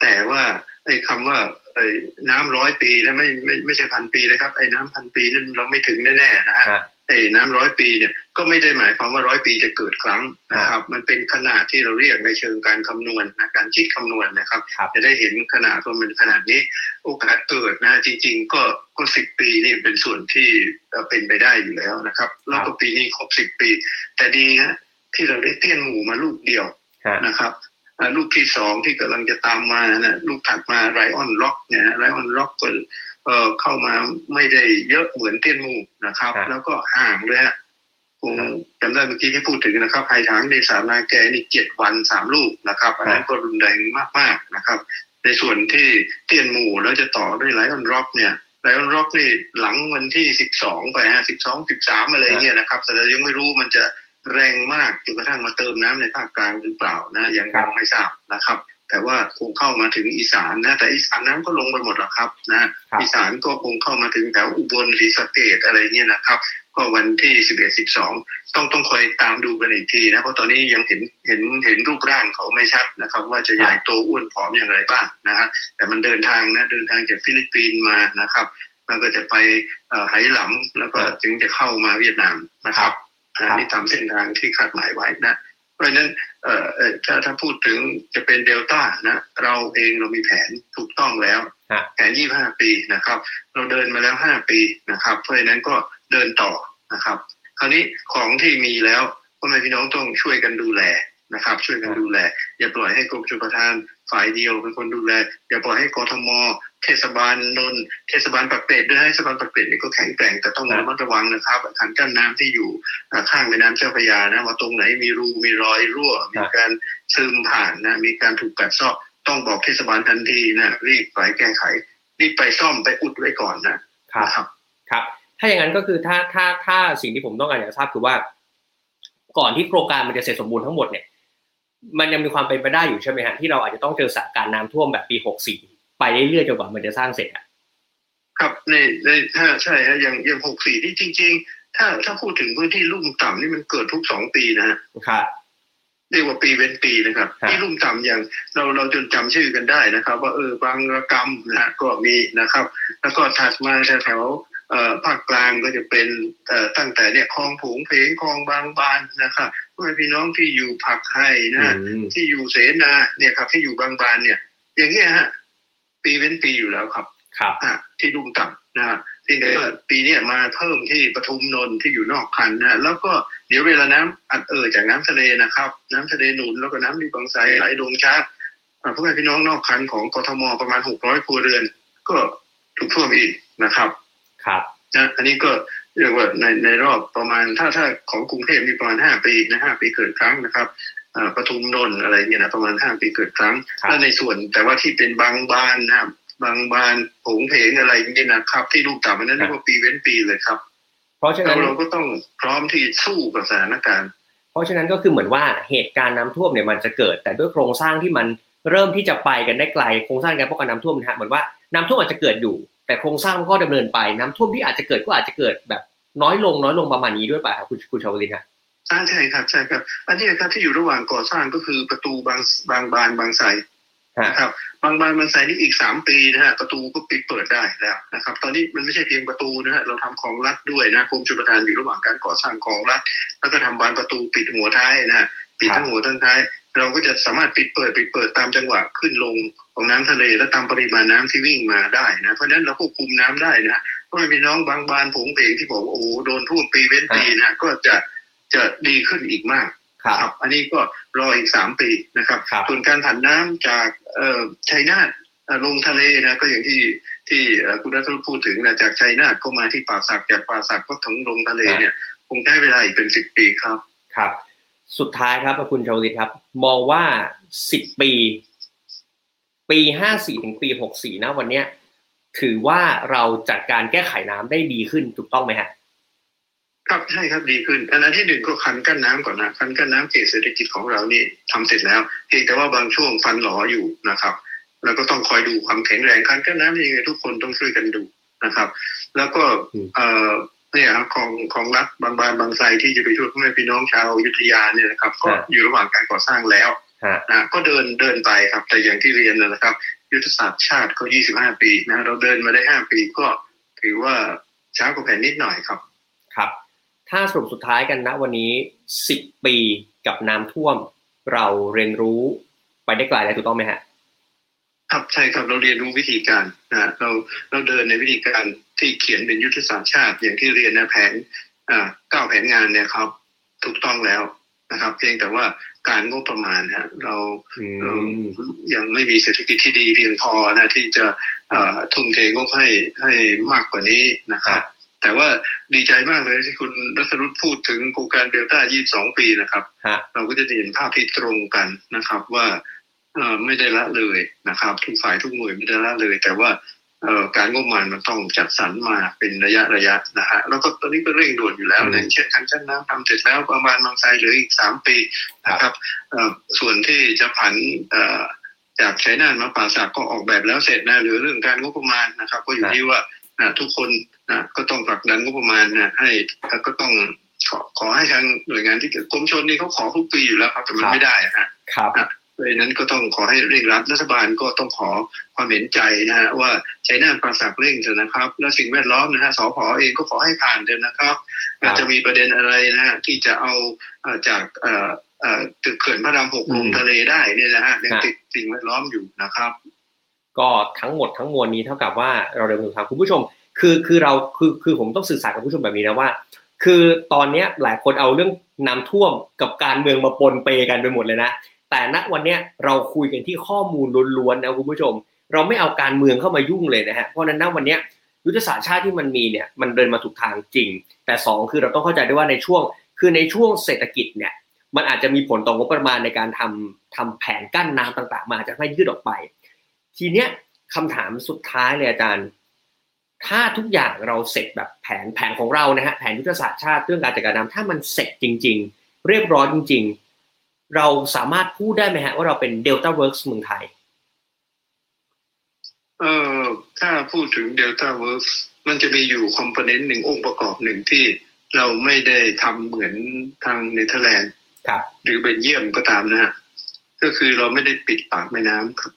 แต่ว่า ไอ้คำว่าไอ้น้ำร้อยปีนะไม่ไม่ไม่ใช่พันปีนะครับ ไอ้น้ำพันปีนั้นเราไม่ถึงแน่ๆนะฮะฮะไอ้น้ำร้อยปีเนี่ยก็ไม่ได้หมายความว่าร้อยปีจะเกิดครั้งนะครับ มันเป็นขนาดที่เราเรียกในเชิงการคำนวณนะการคิดคำนวณนะครับครับจะได้เห็นขนาดว่ามันขนาดนี้ โอกาสเกิดนะจริง ๆ ก็ก็สิบปีนี่เป็นส่วนที่เอ่อเป็นไปได้อยู่แล้วนะครับแล้วก็ปีนี้ครบสิบปี แต่ดีนะที่เราได้เตี้ยนหมูมาลูกเดียวฮะนะครับอ่า ลูกที่สองที่กำลังจะตามมานะลูกถัดมาไรออนล็อกเนี่ยไรออนล็อกก็เอ่อเข้ามาไม่ได้เยอะเหมือนเตี้ยนหมู่นะครับครับ แล้วก็ห่างเลยฮะคงจำได้เมื่อกี้ที่พูดถึงนะครับไห่ถางเนสาดนาลแกนี่เจ็ดวันสามลูกนะครับอันนั้นก็รุนแรงมากๆนะครับ ในส่วนที่เตี้ยนหมู่แล้วจะต่อด้วยไลออนร็อกเนี่ยไลออนร็อกนี่หลังวันที่สิบสองไปฮะสิบสองสิบสามอะไรเงี้ยนะครับ แต่เรายังไม่รู้มันจะ แรงมากจนกระทั่งมาเติมน้ำในภาคกลางหรือเปล่านะยังครับยังไม่ทราบนะครับแต่แต่ว่าคงเข้ามาถึงอีสานนะแต่อีสานน้ำก็ลงไปหมดแล้วครับนะครับอีสานก็คงเข้ามาถึงแถวอุบลศรีสะเกดอะไรเนี่ยนะครับ ก็วันที่สิบเอ็ดสิบสองต้องต้องคอยตามดูกันอีกทีนะเพราะตอนนี้ยังเห็นเห็นเห็นรูปร่างเขาไม่ชัดนะครับ ว่าจะใหญ่โตอ้วนผอมอย่างไรบ้างนะฮะแต่มันเดินทางนะเดินทางจากฟิลิปปินส์มานะครับแล้วก็จะไปเอ่อไหหลำแล้วก็ถึงจะเข้ามาเวียดนามนะครับ อันนี้ตามเส้นทางที่คาดหมายไว้นะ เพราะฉะนั้นเอ่อเอ่อถ้าถ้าพูดถึงจะเป็นเดลต้านะเราเองเรามีแผนถูกต้องแล้วฮะแผน 25 ปีนะครับ เราเดินมาแล้ว 5 ปีนะครับ เพราะฉะนั้นก็เดินต่อนะครับ คราวนี้ของที่มีแล้วพ่อแม่พี่น้องต้องช่วยกันดูแลนะครับ ช่วยกันดูแล อย่าปล่อยให้กรมชลประทาน ฝ่ายเดียวเป็นคนดูแลอย่าปล่อยให้กทมเทศบาลนนท์เทศบาลปักเกร็ดด้วยให้เทศบาลปักเกร็ดนี่ก็แข็งแกร่งแต่ต้องครับระมัดระวังนะครับคันกั้นน้ำที่อยู่อ่าข้างแม่น้ำเจ้าพระยานะว่าตรงไหนมีรูมีรอยรั่ว มีการซึมผ่านนะมีการถูกกัดเซาะต้องบอกเทศบาลทันทีนะรีบไปแก้ไขรีบไปซ่อมไปอุดไว้ก่อนนะครับนะครับครับ ถ้าอย่างนั้นก็คือถ้าถ้าถ้าสิ่งที่ผมต้องการอยากทราบคือว่า ก่อนที่โครงการมันจะเสร็จสมบูรณ์ทั้งหมดเนี่ย มันยังมีความเป็นไปได้อยู่ใช่ไหมฮะที่เราอาจจะต้องเจอสถานการณ์น้ำท่วมแบบปีหกสี่ไปเรื่อยๆจนกว่ามันจะสร้างเสร็จอะครับในในถ้าใช่ฮะอย่างอย่างหกสี่ที่จริง ๆ ถ้าถ้าพูดถึงพื้นที่ลุ่มต่ำนี่มันเกิดทุกสองปีนะฮะครับเรียกว่าปีเว้นปีนะครับครับที่ลุ่มต่ำอย่างเราเราจนจำชื่อกันได้นะครับ ว่าเออบางระกรรมนะฮะก็มีนะครับ แล้วก็ถัดมาแถวๆเอ่อ ภาคกลางก็จะเป็นเอ่อตั้งแต่เนี่ยคลองผงเพงคลองบางบานนะครับพ่อแม่พี่น้องที่อยู่ผักไห่นะฮะอืมที่อยู่เสนาเนี่ยครับ ที่อยู่บางบานเนี่ย อย่างเงี้ยฮะปีเว้นปีอยู่แล้วครับครับอะที่ลุ่มต่ำนะฮะที่เดียวาปีเนี้ยมาเพิ่มที่ปทุมนนท์ที่อยู่นอกคันนะฮะแล้วก็เดี๋ยวเวลาน้ำอัดเอ่อจากน้ำทะเลนะครับ น้ำทะเลหนุนแล้วก็น้ำมีบางไทรไหลลงช้าอะพ่อแม่พี่น้องนอกคันของกทมประมาณหกร้อยครัวเรือน ก็ถูกท่วมอีกนะครับ ครับนะอันนี้ก็เรียกว่าในในรอบประมาณถ้าถ้าของกรุงเทพมีประมาณห้าปีนะห้าปีเกิดครั้งนะครับอ่าปทุมนนท์อะไรเงี้ยนะประมาณห้าปีเกิดครั้งครับถ้าในส่วนแต่ว่าที่เป็นบางบานนะครับบางบานผงเพงอะไรเงี้ยนะครับ ที่ลูกต่ำอันนั้นเรียกว่าปีเว้นปีเลยครับ เพราะฉะเรานั้นเราก็ต้องพร้อมที่สู้กับสถานการณ์ เพราะฉะนั้นก็คือเหมือนว่าเหตุการณ์น้ำท่วมเนี่ยมันจะเกิด แต่ด้วยโครงสร้างที่มันเริ่มที่จะไปกันได้ไกลโครงสร้างการป้องกันน้ำท่วมนะฮะเหมือนว่าน้ำท่วมอาจจะเกิดอยู่ แต่โครงสร้างมันก็ดำเนินไปน้ำท่วมที่อาจจะเกิดก็อาจจะเกิดแบบน้อยลงน้อยลงประมาณนี้ด้วยป่ะครับคุณคุณชาวลินฮะอ่าใช่ครับใช่ครับ อันนี้ครับที่อยู่ระหว่างก่อสร้างก็คือประตูบางบางบานบางไทรฮะนะครับบางบานบางไทรนี่อีกสามปีนะฮะประตูก็ปิดเปิดได้แล้วนะครับ ตอนนี้มันไม่ใช่เพียงประตูนะฮะเราทำของรัฐด้วยนะกรมชลประทานอยู่ระหว่างการก่อสร้างของรัฐ แล้วก็ทำบานประตูปิดหัวท้ายนะฮะปิดทั้งหัวทั้งท้าย เราก็จะสามารถปิดเปิดปิดเปิดตามจังหวะขึ้นลง ของน้ำทะเลและตามปริมาณน้ำที่วิ่งมาได้นะเพราะฉะนั้นเราควบคุมน้ำได้นะเพราะมีน้องบางบานผงเพงที่บอกว่าโอ้โหโดนท่วมปีเว้นปีนะก็จะจะดีขึ้นอีกมากครับครับอันนี้ก็รออีกสามปีนะครับครับส่วนการผันน้ำจากเอ่อชัยนาทเอ่อลงทะเลนะก็อย่างที่ที่เอ่อคุณรัฐพูดถึงนะจากชัยนาทก็มาที่ป่าสักจากป่าสักก็ถึงลงทะเลเนี่ยคงใช้เวลาอีกเป็นสิบปีครับครับ สุดท้ายครับคุณชาวลิตครับ มองว่าสิบปี ปีห้าสี่ถึงปีหกสี่นะวันเนี้ยถือว่าเราจัดการแก้ไขน้ำได้ดีขึ้นถูกต้องไหมฮะครับใช่ครับดีขึ้นอันนั้นที่หนึ่งก็คันกั้นน้ำก่อนนะคันกั้นน้ำเขตเศรษฐกิจของเรานี่ทำเสร็จแล้วเพียงแต่ว่าบางช่วงฟันหลออยู่นะครับแล้วก็ต้องคอยดูความแข็งแรงคันกั้นน้ำยังไงทุกคนต้องช่วยกันดูนะครับ แล้วก็อืมเอ่อเนี่ยครับของของรัฐบางบานบางไทรที่จะไปช่วยพ่อแม่พี่น้องชาวอยุธยาเนี่ยนะครับ ก็อยู่ระหว่างการก่อสร้างแล้วฮะ นะก็เดินเดินไปครับ แต่อย่างที่เรียนนะครับ ยุทธศาสตร์ชาติก็ 25 ปีนะเราเดินมาได้ 5 ปีก็ถือว่าช้ากว่าแผนนิดหน่อยครับ ครับ ถ้าสรุปสุดท้ายกันนะวันนี้สิบปีกับน้ำท่วม เราเรียนรู้ไปได้ไกลแล้วถูกต้องไหมฮะครับใช่ครับเราเรียนรู้วิธีการนะเราเราเดินในวิธีการที่เขียนเป็นยุทธศาสตร์ชาติอย่างที่เรียนในแผนอ่าเก้าแผนงานเนี่ยครับ ถูกต้องแล้วนะครับ เพียงแต่ว่า การงบประมาณฮะเราอืเรามยังไม่มีเศรษฐกิจที่ดีเพียงพอนะที่จะเอ่อทุ่มเทงบให้ให้มากกว่านี้นะครับแต่ว่าดีใจมากเลยที่คุณรัศรุตพูดถึงโครงการเดลต้า 22 ปีนะครับฮะเราก็จะเห็นภาพที่ตรงกันนะครับว่าเอ่อไม่ได้ละเลยนะครับทุกฝ่ายทุกหน่วยไม่ได้ละเลย แต่ว่าเอ่อ การงบประมาณมันต้องจัดสรรมาเป็นระยะระยะนะฮะแล้วก็ตอนนี้ก็เร่งด่วนอยู่แล้วอืมอย่างเช่นคันกั้นน้ำทำเสร็จแล้วประมาณบางไทรเหลืออีกสามปีนะครับเอ่อส่วนที่จะผันเอ่อจากชัยนาทมาป่าสักก็ออกแบบแล้วเสร็จนะหรือเรื่องการงบประมาณนะครับ ก็อยู่ที่ว่านะทุกคนนะก็ต้องผลักดันงบประมาณนะให้ก็ต้องขอขอให้ทางหน่วยงานที่เกี่ยวกรมชนนี่เขาขอทุกปีอยู่แล้วครับแต่มันไม่ได้อะฮะครับ เพราะฉะนั้นก็ต้องขอให้เร่งรัดรัฐบาลก็ต้องขอความเห็นใจนะฮะว่าใช้น่านปราสักเร่งเถอะนะครับ แล้วสิ่งแวดล้อมนะฮะสพเองก็ขอให้ผ่านเถอะนะครับครับอาจจะมีประเด็นอะไรนะฮะที่จะเอาเอ่อจากเอ่อเอ่อตึกเขื่อนพระรามหกลงทะเลได้เนี่ยนะฮะยังติดสิ่งแวดล้อมอยู่นะครับ ก็ทั้งหมดทั้งมวลนี้เท่ากับว่าเราเดินทางคุณผู้ชม คือคือเราคือคือผมต้องสื่อสารกับผู้ชมแบบนี้นะว่า คือตอนเนี้ยหลายคนเอาเรื่องน้ำท่วมกับการเมืองมาปนเปกันไปหมดเลยนะ แต่ณวันนี้เราคุยกันที่ข้อมูลล้วนๆนะคุณผู้ชม เราไม่เอาการเมืองเข้ามายุ่งเลยนะฮะเพราะนั้นณวันนี้ยุทธศาสตร์ชาติที่มันมีเนี่ยมันเดินมาถูกทางจริง แต่สองคือเราต้องเข้าใจด้วยว่าในช่วง คือในช่วงเศรษฐกิจเนี่ยมันอาจจะมีผลต่องบประมาณในการทำทำแผนกั้นน้ำต่างๆ มาอาจจะให้ยืดออกไป ทีเนี้ยคำถามสุดท้ายเลยอาจารย์ ถ้าทุกอย่างเราเสร็จแบบแผนแผนของเรานะฮะแผนยุทธศาสตร์ชาติเรื่องการจัดการน้ำถ้ามันเสร็จจริง ๆ เรียบร้อยจริง ๆ เราสามารถพูดได้ไหมฮะว่าเราเป็น Delta Works เมืองไทย เอ่อถ้าพูดถึง Delta Works มันจะมีอยู่คอมโพเนนต์หนึ่งองค์ประกอบหนึ่งที่เราไม่ได้ทำเหมือนทางเนเธอร์แลนด์ครับหรือเบลเยียมก็ตามนะฮะก็คือเราไม่ได้ปิดปากแม่น้ำครับ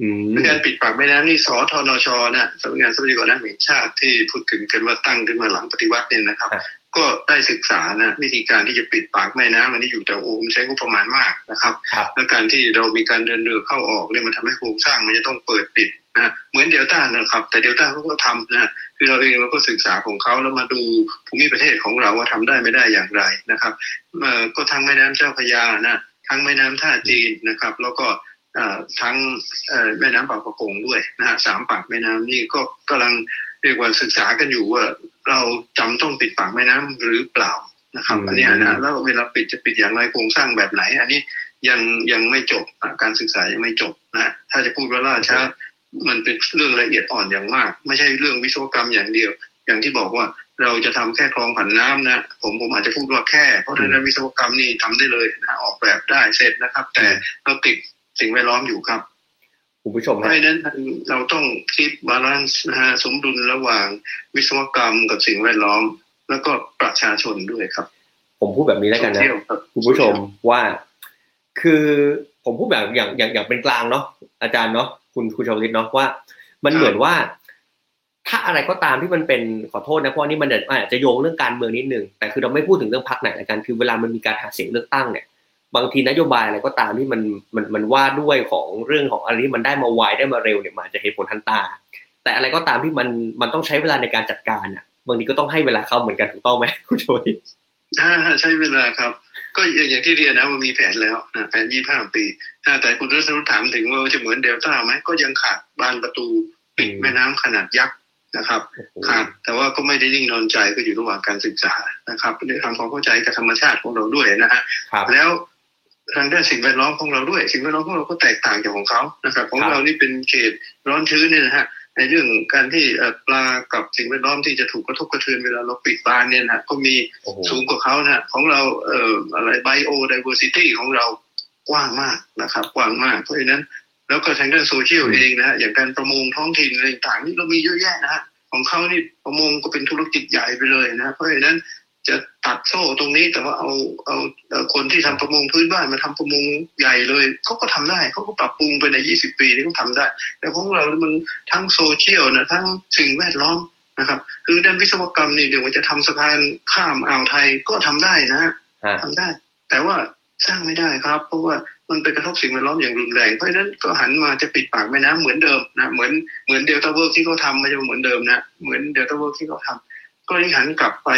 อืมการปิดปากแม่น้ำนี่สทนชนะสำนักงานทรัพยากรน้ำแห่งชาติที่พูดถึงกันว่าตั้งขึ้นมาหลังปฏิวัติเนี่ยนะครับ ก็ได้ศึกษานะวิธีการที่จะปิดปากแม่น้ำอันนี้อยู่แต่โอมใช้งบประมาณมากนะครับครับและการที่เรามีการเดินเรือเข้าออกเนี่ยมันทำให้โครงสร้างมันจะต้องเปิดปิดนะเหมือนเดลต้านะครับ แต่เดลต้าเขาก็ทำนะคือเราเองเราก็ศึกษาของเขาแล้วมาดูภูมิประเทศของเราว่าทำได้ไม่ได้อย่างไรนะครับเอ่อก็ทั้งแม่น้ำเจ้าพระยานะทั้งแม่น้ำท่าจีนนะครับ แล้วก็เอ่อทั้งเอ่อแม่น้ำปากประกงด้วยนะฮะสามปากแม่น้ำนี่ก็กำลังเรียกว่าศึกษากันอยู่ว่า เราจำต้องปิดปากแม่น้ำหรือเปล่านะครับอืมอันเนี้ยนะแล้วเวลาปิดจะปิดอย่างไรโครงสร้างแบบไหน อันนี้ยังยังไม่จบอะการศึกษายังไม่จบนะถ้าจะพูดว่าล่าช้ามันเป็นเรื่องละเอียดอ่อนอย่างมาก ไม่ใช่เรื่องวิศวกรรมอย่างเดียว อย่างที่บอกว่าเราจะทำแค่คลองผันน้ำนะผมผมอาจจะพูดว่าแค่ เพราะฉะนั้นวิศวกรรมนี่ทำได้เลยนะออกแบบได้เสร็จนะครับ แต่เราติดสิ่งแวดล้อมอยู่ครับ คุณผู้ชมเพฮะราะฉะนั้นเราต้องคิด balance นะฮะสมดุลระหว่างวิศวกรรมกับสิ่งแวดล้อม แล้วก็ประชาชนด้วยครับ ผมพูดแบบนี้แล้วกันนะโซเชียลรับคุณผู้ชมว่า คือผมพูดแบบอย่างอย่างอย่างเป็นกลางเนาะอาจารย์เนาะคุณคุณชาวลิตเนาะว่า มันเหมือนว่า ถ้าอะไรก็ตามที่มันเป็นขอโทษนะเพราะอันนี้มันอาจจะโยงเรื่องการเมืองนิดนึงแต่คือเราไม่พูดถึงเรื่องพักไหนละกันคือเวลามันมีการหาเสียงเลือกตั้งเนี่ย บางทีนโยบายอะไรก็ตามที่มันมันมันว่าด้วยของเรื่องของอะไรที่มันได้มาไวได้มาเร็วเนี่ยมันอาจจะเห็นผลทันตา แต่อะไรก็ตามที่มันมันต้องใช้เวลาในการจัดการอะบางทีก็ต้องให้เวลาเขาเหมือนกันถูกต้องไหมคุณชวยอ่าใช้เวลาครับ ก็อย่างอย่างที่เรียนนะมันมีแผนแล้วนะแผนยี่ห้าปีอ่าแต่คุณรัศนุถามถึงว่าจะเหมือนเดลต้าไหมก็ยังขาดบานประตูปิดแม่น้ำขนาดยักษ์นะครับขาดแต่ว่าก็ไม่ได้นิ่งนอนใจก็อยู่ระหว่างการศึกษานะครับได้ทำความเข้าใจกับธรรมชาติของเราด้วยนะฮะครับแล้ว ทางด้านสิ่งแวดล้อมของเราด้วย สิ่งแวดล้อมของเราก็แตกต่างจากของเขานะครับ ของครับเรานี่เป็นเขตร้อนชื้นเนี่ยนะฮะในเรื่องการที่เอ่อปลากับสิ่งแวดล้อมที่จะถูกกระทบกระเทือนเวลาเราปิดบานเนี่ยนะฮะก็มีโอ้โหสูงกว่าเขานะฮะของเราเอ่ออะไร biodiversity ของเรากว้างมากนะครับ กว้างมากเพราะฉะนั้น แล้วก็ทางด้านโซเชียลเองนะฮะอย่างการประมงท้องถิ่นอะไรต่างๆนี่เรามีเยอะแยะนะฮะของเขานี่ประมงก็เป็นธุรกิจใหญ่ไปเลยนะเพราะฉะนั้น จะตัดโซ่ตรงนี้แต่ว่าเอาเอาเอาคนที่ทำประมงพื้นบ้านมาทำประมงใหญ่เลยเขาก็ทำได้เขาก็ปรับปรุงไปใน20ปีนี้เขาทำได้ แต่ของเรา มันทั้งโซเชียลนะทั้งสิ่งแวดล้อมนะครับ คือด้านวิศวกรรมนี่เดี๋ยวว่าจะทำสะพานข้ามอ่าวไทยก็ทำได้นะฮะฮะทำได้ แต่ว่าสร้างไม่ได้ครับ เพราะว่ามันไปกระทบสิ่งแวดล้อมอย่างรุนแรงเพราะฉะนั้นก็หันมาจะปิดปากแม่น้ำเหมือนเดิมนะเหมือนเหมือน Delta Works ที่เขาทำไม่ใช่เหมือนเดิมนะเหมือน Delta Works ที่เขาทำก็เลยหันกลับไป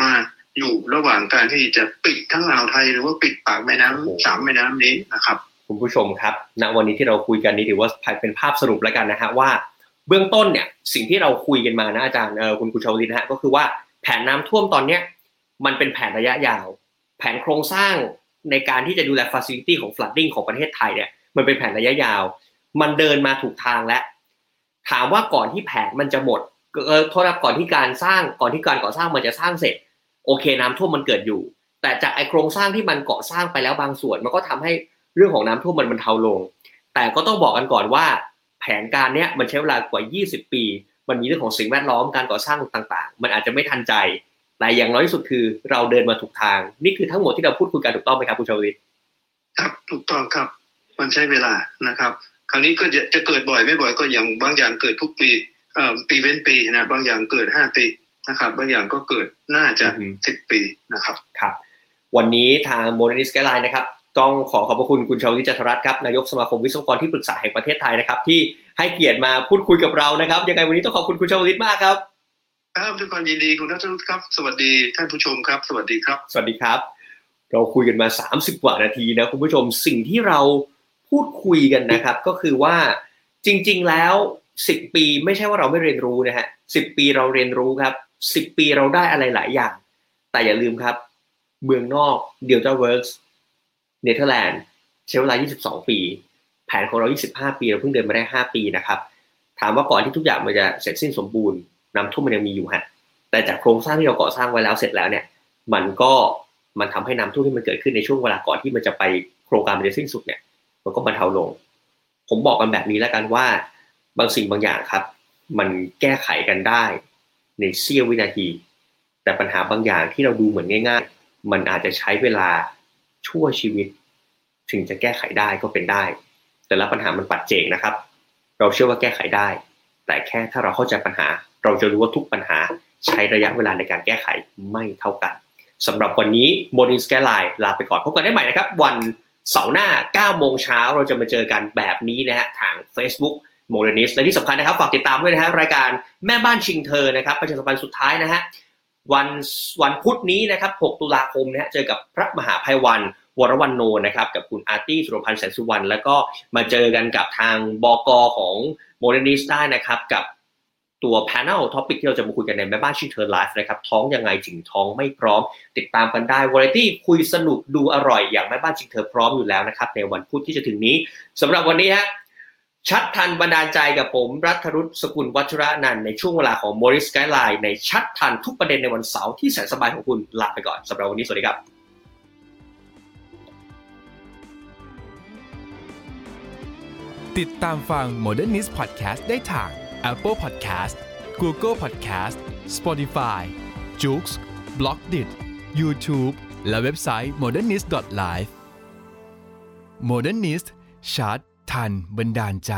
มา อยู่ระหว่างการที่จะปิดทั้งอ่าวไทยหรือว่าปิดปากแม่น้ำสามแม่น้ำนี้นะครับ คุณผู้ชมครับ ณวันนี้ที่เราคุยกันนี้ถือว่าเป็นภาพสรุปแล้วกันนะฮะว่า เบื้องต้นเนี่ยสิ่งที่เราคุยกันมานะอาจารย์เออคุณคุณชาวลินนะฮะก็คือว่าแผนน้ำท่วมตอนเนี้ยมันเป็นแผนระยะยาว แผนโครงสร้างในการที่จะดูแลฟ a ซิลิตี้ของ flooding ของประเทศไทยเนี่ยมันเป็นแผนระยะยาว มันเดินมาถูกทางแล้ว ถามว่าก่อนที่แผนมันจะหมดเออโทษนะก่อนที่การสร้างก่อนที่การก่อสร้างมันจะสร้างเสร็จ โอเคน้ำท่วมมันเกิดอยู่ แต่จากไอโครงสร้างที่มันก่อสร้างไปแล้วบางส่วน มันก็ทำให้เรื่องของน้ำท่วมมันบรรเทาลง แต่ก็ต้องบอกกันก่อนว่า แผนการเนี้ยมันใช้เวลากว่า 20 ปี มันมีเรื่องของสิ่งแวดล้อมการก่อสร้างต่างๆ มันอาจจะไม่ทันใจ แต่อย่างน้อยที่สุดคือเราเดินมาถูกทาง นี่คือทั้งหมดที่เราพูดคุยกันถูกต้องไหมครับคุณชาวลิตครับถูกต้องครับมันใช้เวลานะครับ คราวนี้ก็จะจะเกิดบ่อยไม่บ่อยก็อย่างบางอย่างเกิดทุกปีเอ่อปีเว้นปีนะบางอย่างเกิดห้าปี นะครับบางอย่างก็เกิดน่าจะอือฮึสิบปีนะครับครับ วันนี้ทาง Modernist Skyline นะครับต้องขอขอบพระคุณคุณชาวลิตจันทรัตน์ครับนายกสมาคมวิศวกรที่ปรึกษาแห่งประเทศไทยนะครับ ที่ให้เกียรติมาพูดคุยกับเรานะครับยังไงวันนี้ต้องขอบคุณคุณชาวลิตมากครับครับด้วยความยินดีคุณนัทรุครับ สวัสดีท่านผู้ชมครับ สวัสดีครับ สวัสดีครับ เราคุยกันมา 30 กว่านาทีนะคุณผู้ชมสิ่งที่เราพูดคุยกันนะครับ ก็คือว่าจริง ๆ แล้ว 10 ปีไม่ใช่ว่าเราไม่เรียนรู้นะฮะ10 ปีเราเรียนรู้ครับ 10ปีเราได้อะไรหลายอย่าง แต่อย่าลืมครับ เมืองนอก Delta Works เนเธอร์แลนด์ใช้เวลา 22 ปี แผนของเรา 25 ปี เราเพิ่งเดินมาได้ 5 ปีนะครับ ถามว่าก่อนที่ทุกอย่างมันจะเสร็จสิ้นสมบูรณ์น้ำท่วมมันยังมีอยู่ฮะ แต่จากโครงสร้างที่เราก่อสร้างไว้แล้วเสร็จแล้วเนี่ย มันก็มันทำให้น้ำท่วมที่มันเกิดขึ้นในช่วงเวลาก่อนที่มันจะไปโครงการมันจะสิ้นสุดเนี่ย มันก็บรรเทาลง ผมบอกกันแบบนี้แล้วกันว่า บางสิ่งบางอย่างครับ มันแก้ไขกันได้ ในเสี้ยววินาที แต่ปัญหาบางอย่างที่เราดูเหมือนง่าย ๆ มันอาจจะใช้เวลาชั่วชีวิต ถึงจะแก้ไขได้ก็เป็นได้ แต่ละปัญหามันปัจเจกนะครับ เราเชื่อว่าแก้ไขได้ แต่แค่ถ้าเราเข้าใจปัญหา เราจะรู้ว่าทุกปัญหาใช้ระยะเวลาในการแก้ไขไม่เท่ากันสำหรับวันนี้ Morning Skyline ลาไปก่อนพบกันได้ใหม่นะครับ วันเสาร์หน้า9โมงเช้าเราจะมาเจอกันแบบนี้นะฮะทาง Facebook m o d e r n i s t และที่สำคัญนะครับฝากติดตามด้วยนะฮะรายการแม่บ้านชิงเธอนะครับประชาสัมพันธ์สุดท้ายนะฮะวันวันพุธนี้นะครับ 6 ตุลาคมนะฮะเจอกับพระมหาภัยวันวรวันโนนะครับกับคุณอาร์ตี้สุรพันธ์แสนสุวรรณแล้วก็มาเจอกันกับทางบกของโมเดนิสได้นะครับกับตัว panel topic ที่เราจะมาคุยกันในแม่บ้านชิงเธอไลฟ์นะครับท้องยังไงถึงท้องไม่พร้อม ติดตามกันได้วาไรตี้คุยสนุกดูอร่อยอย่างแม่บ้านชิงเธอพร้อมอยู่แล้วนะครับในวันพุธที่จะถึงนี้สำหรับวันนี้ฮะ ชัดทันบันดาลใจกับผม รัฐรุษสกุลวัชระนันในช่วงเวลาของ Morris Skyline ในชัดทันทุกประเด็นในวันเสาร์ที่แสนสบายของคุณลาไปก่อนสำหรับวันนี้สวัสดีครับติดตามฟัง Modernist Podcast ได้ทาง Apple Podcast Google Podcast Spotify j o o x b l o g d i t YouTube และเว็บไซต์ modernist.live Modernist ชัด ทันบันดาลใจ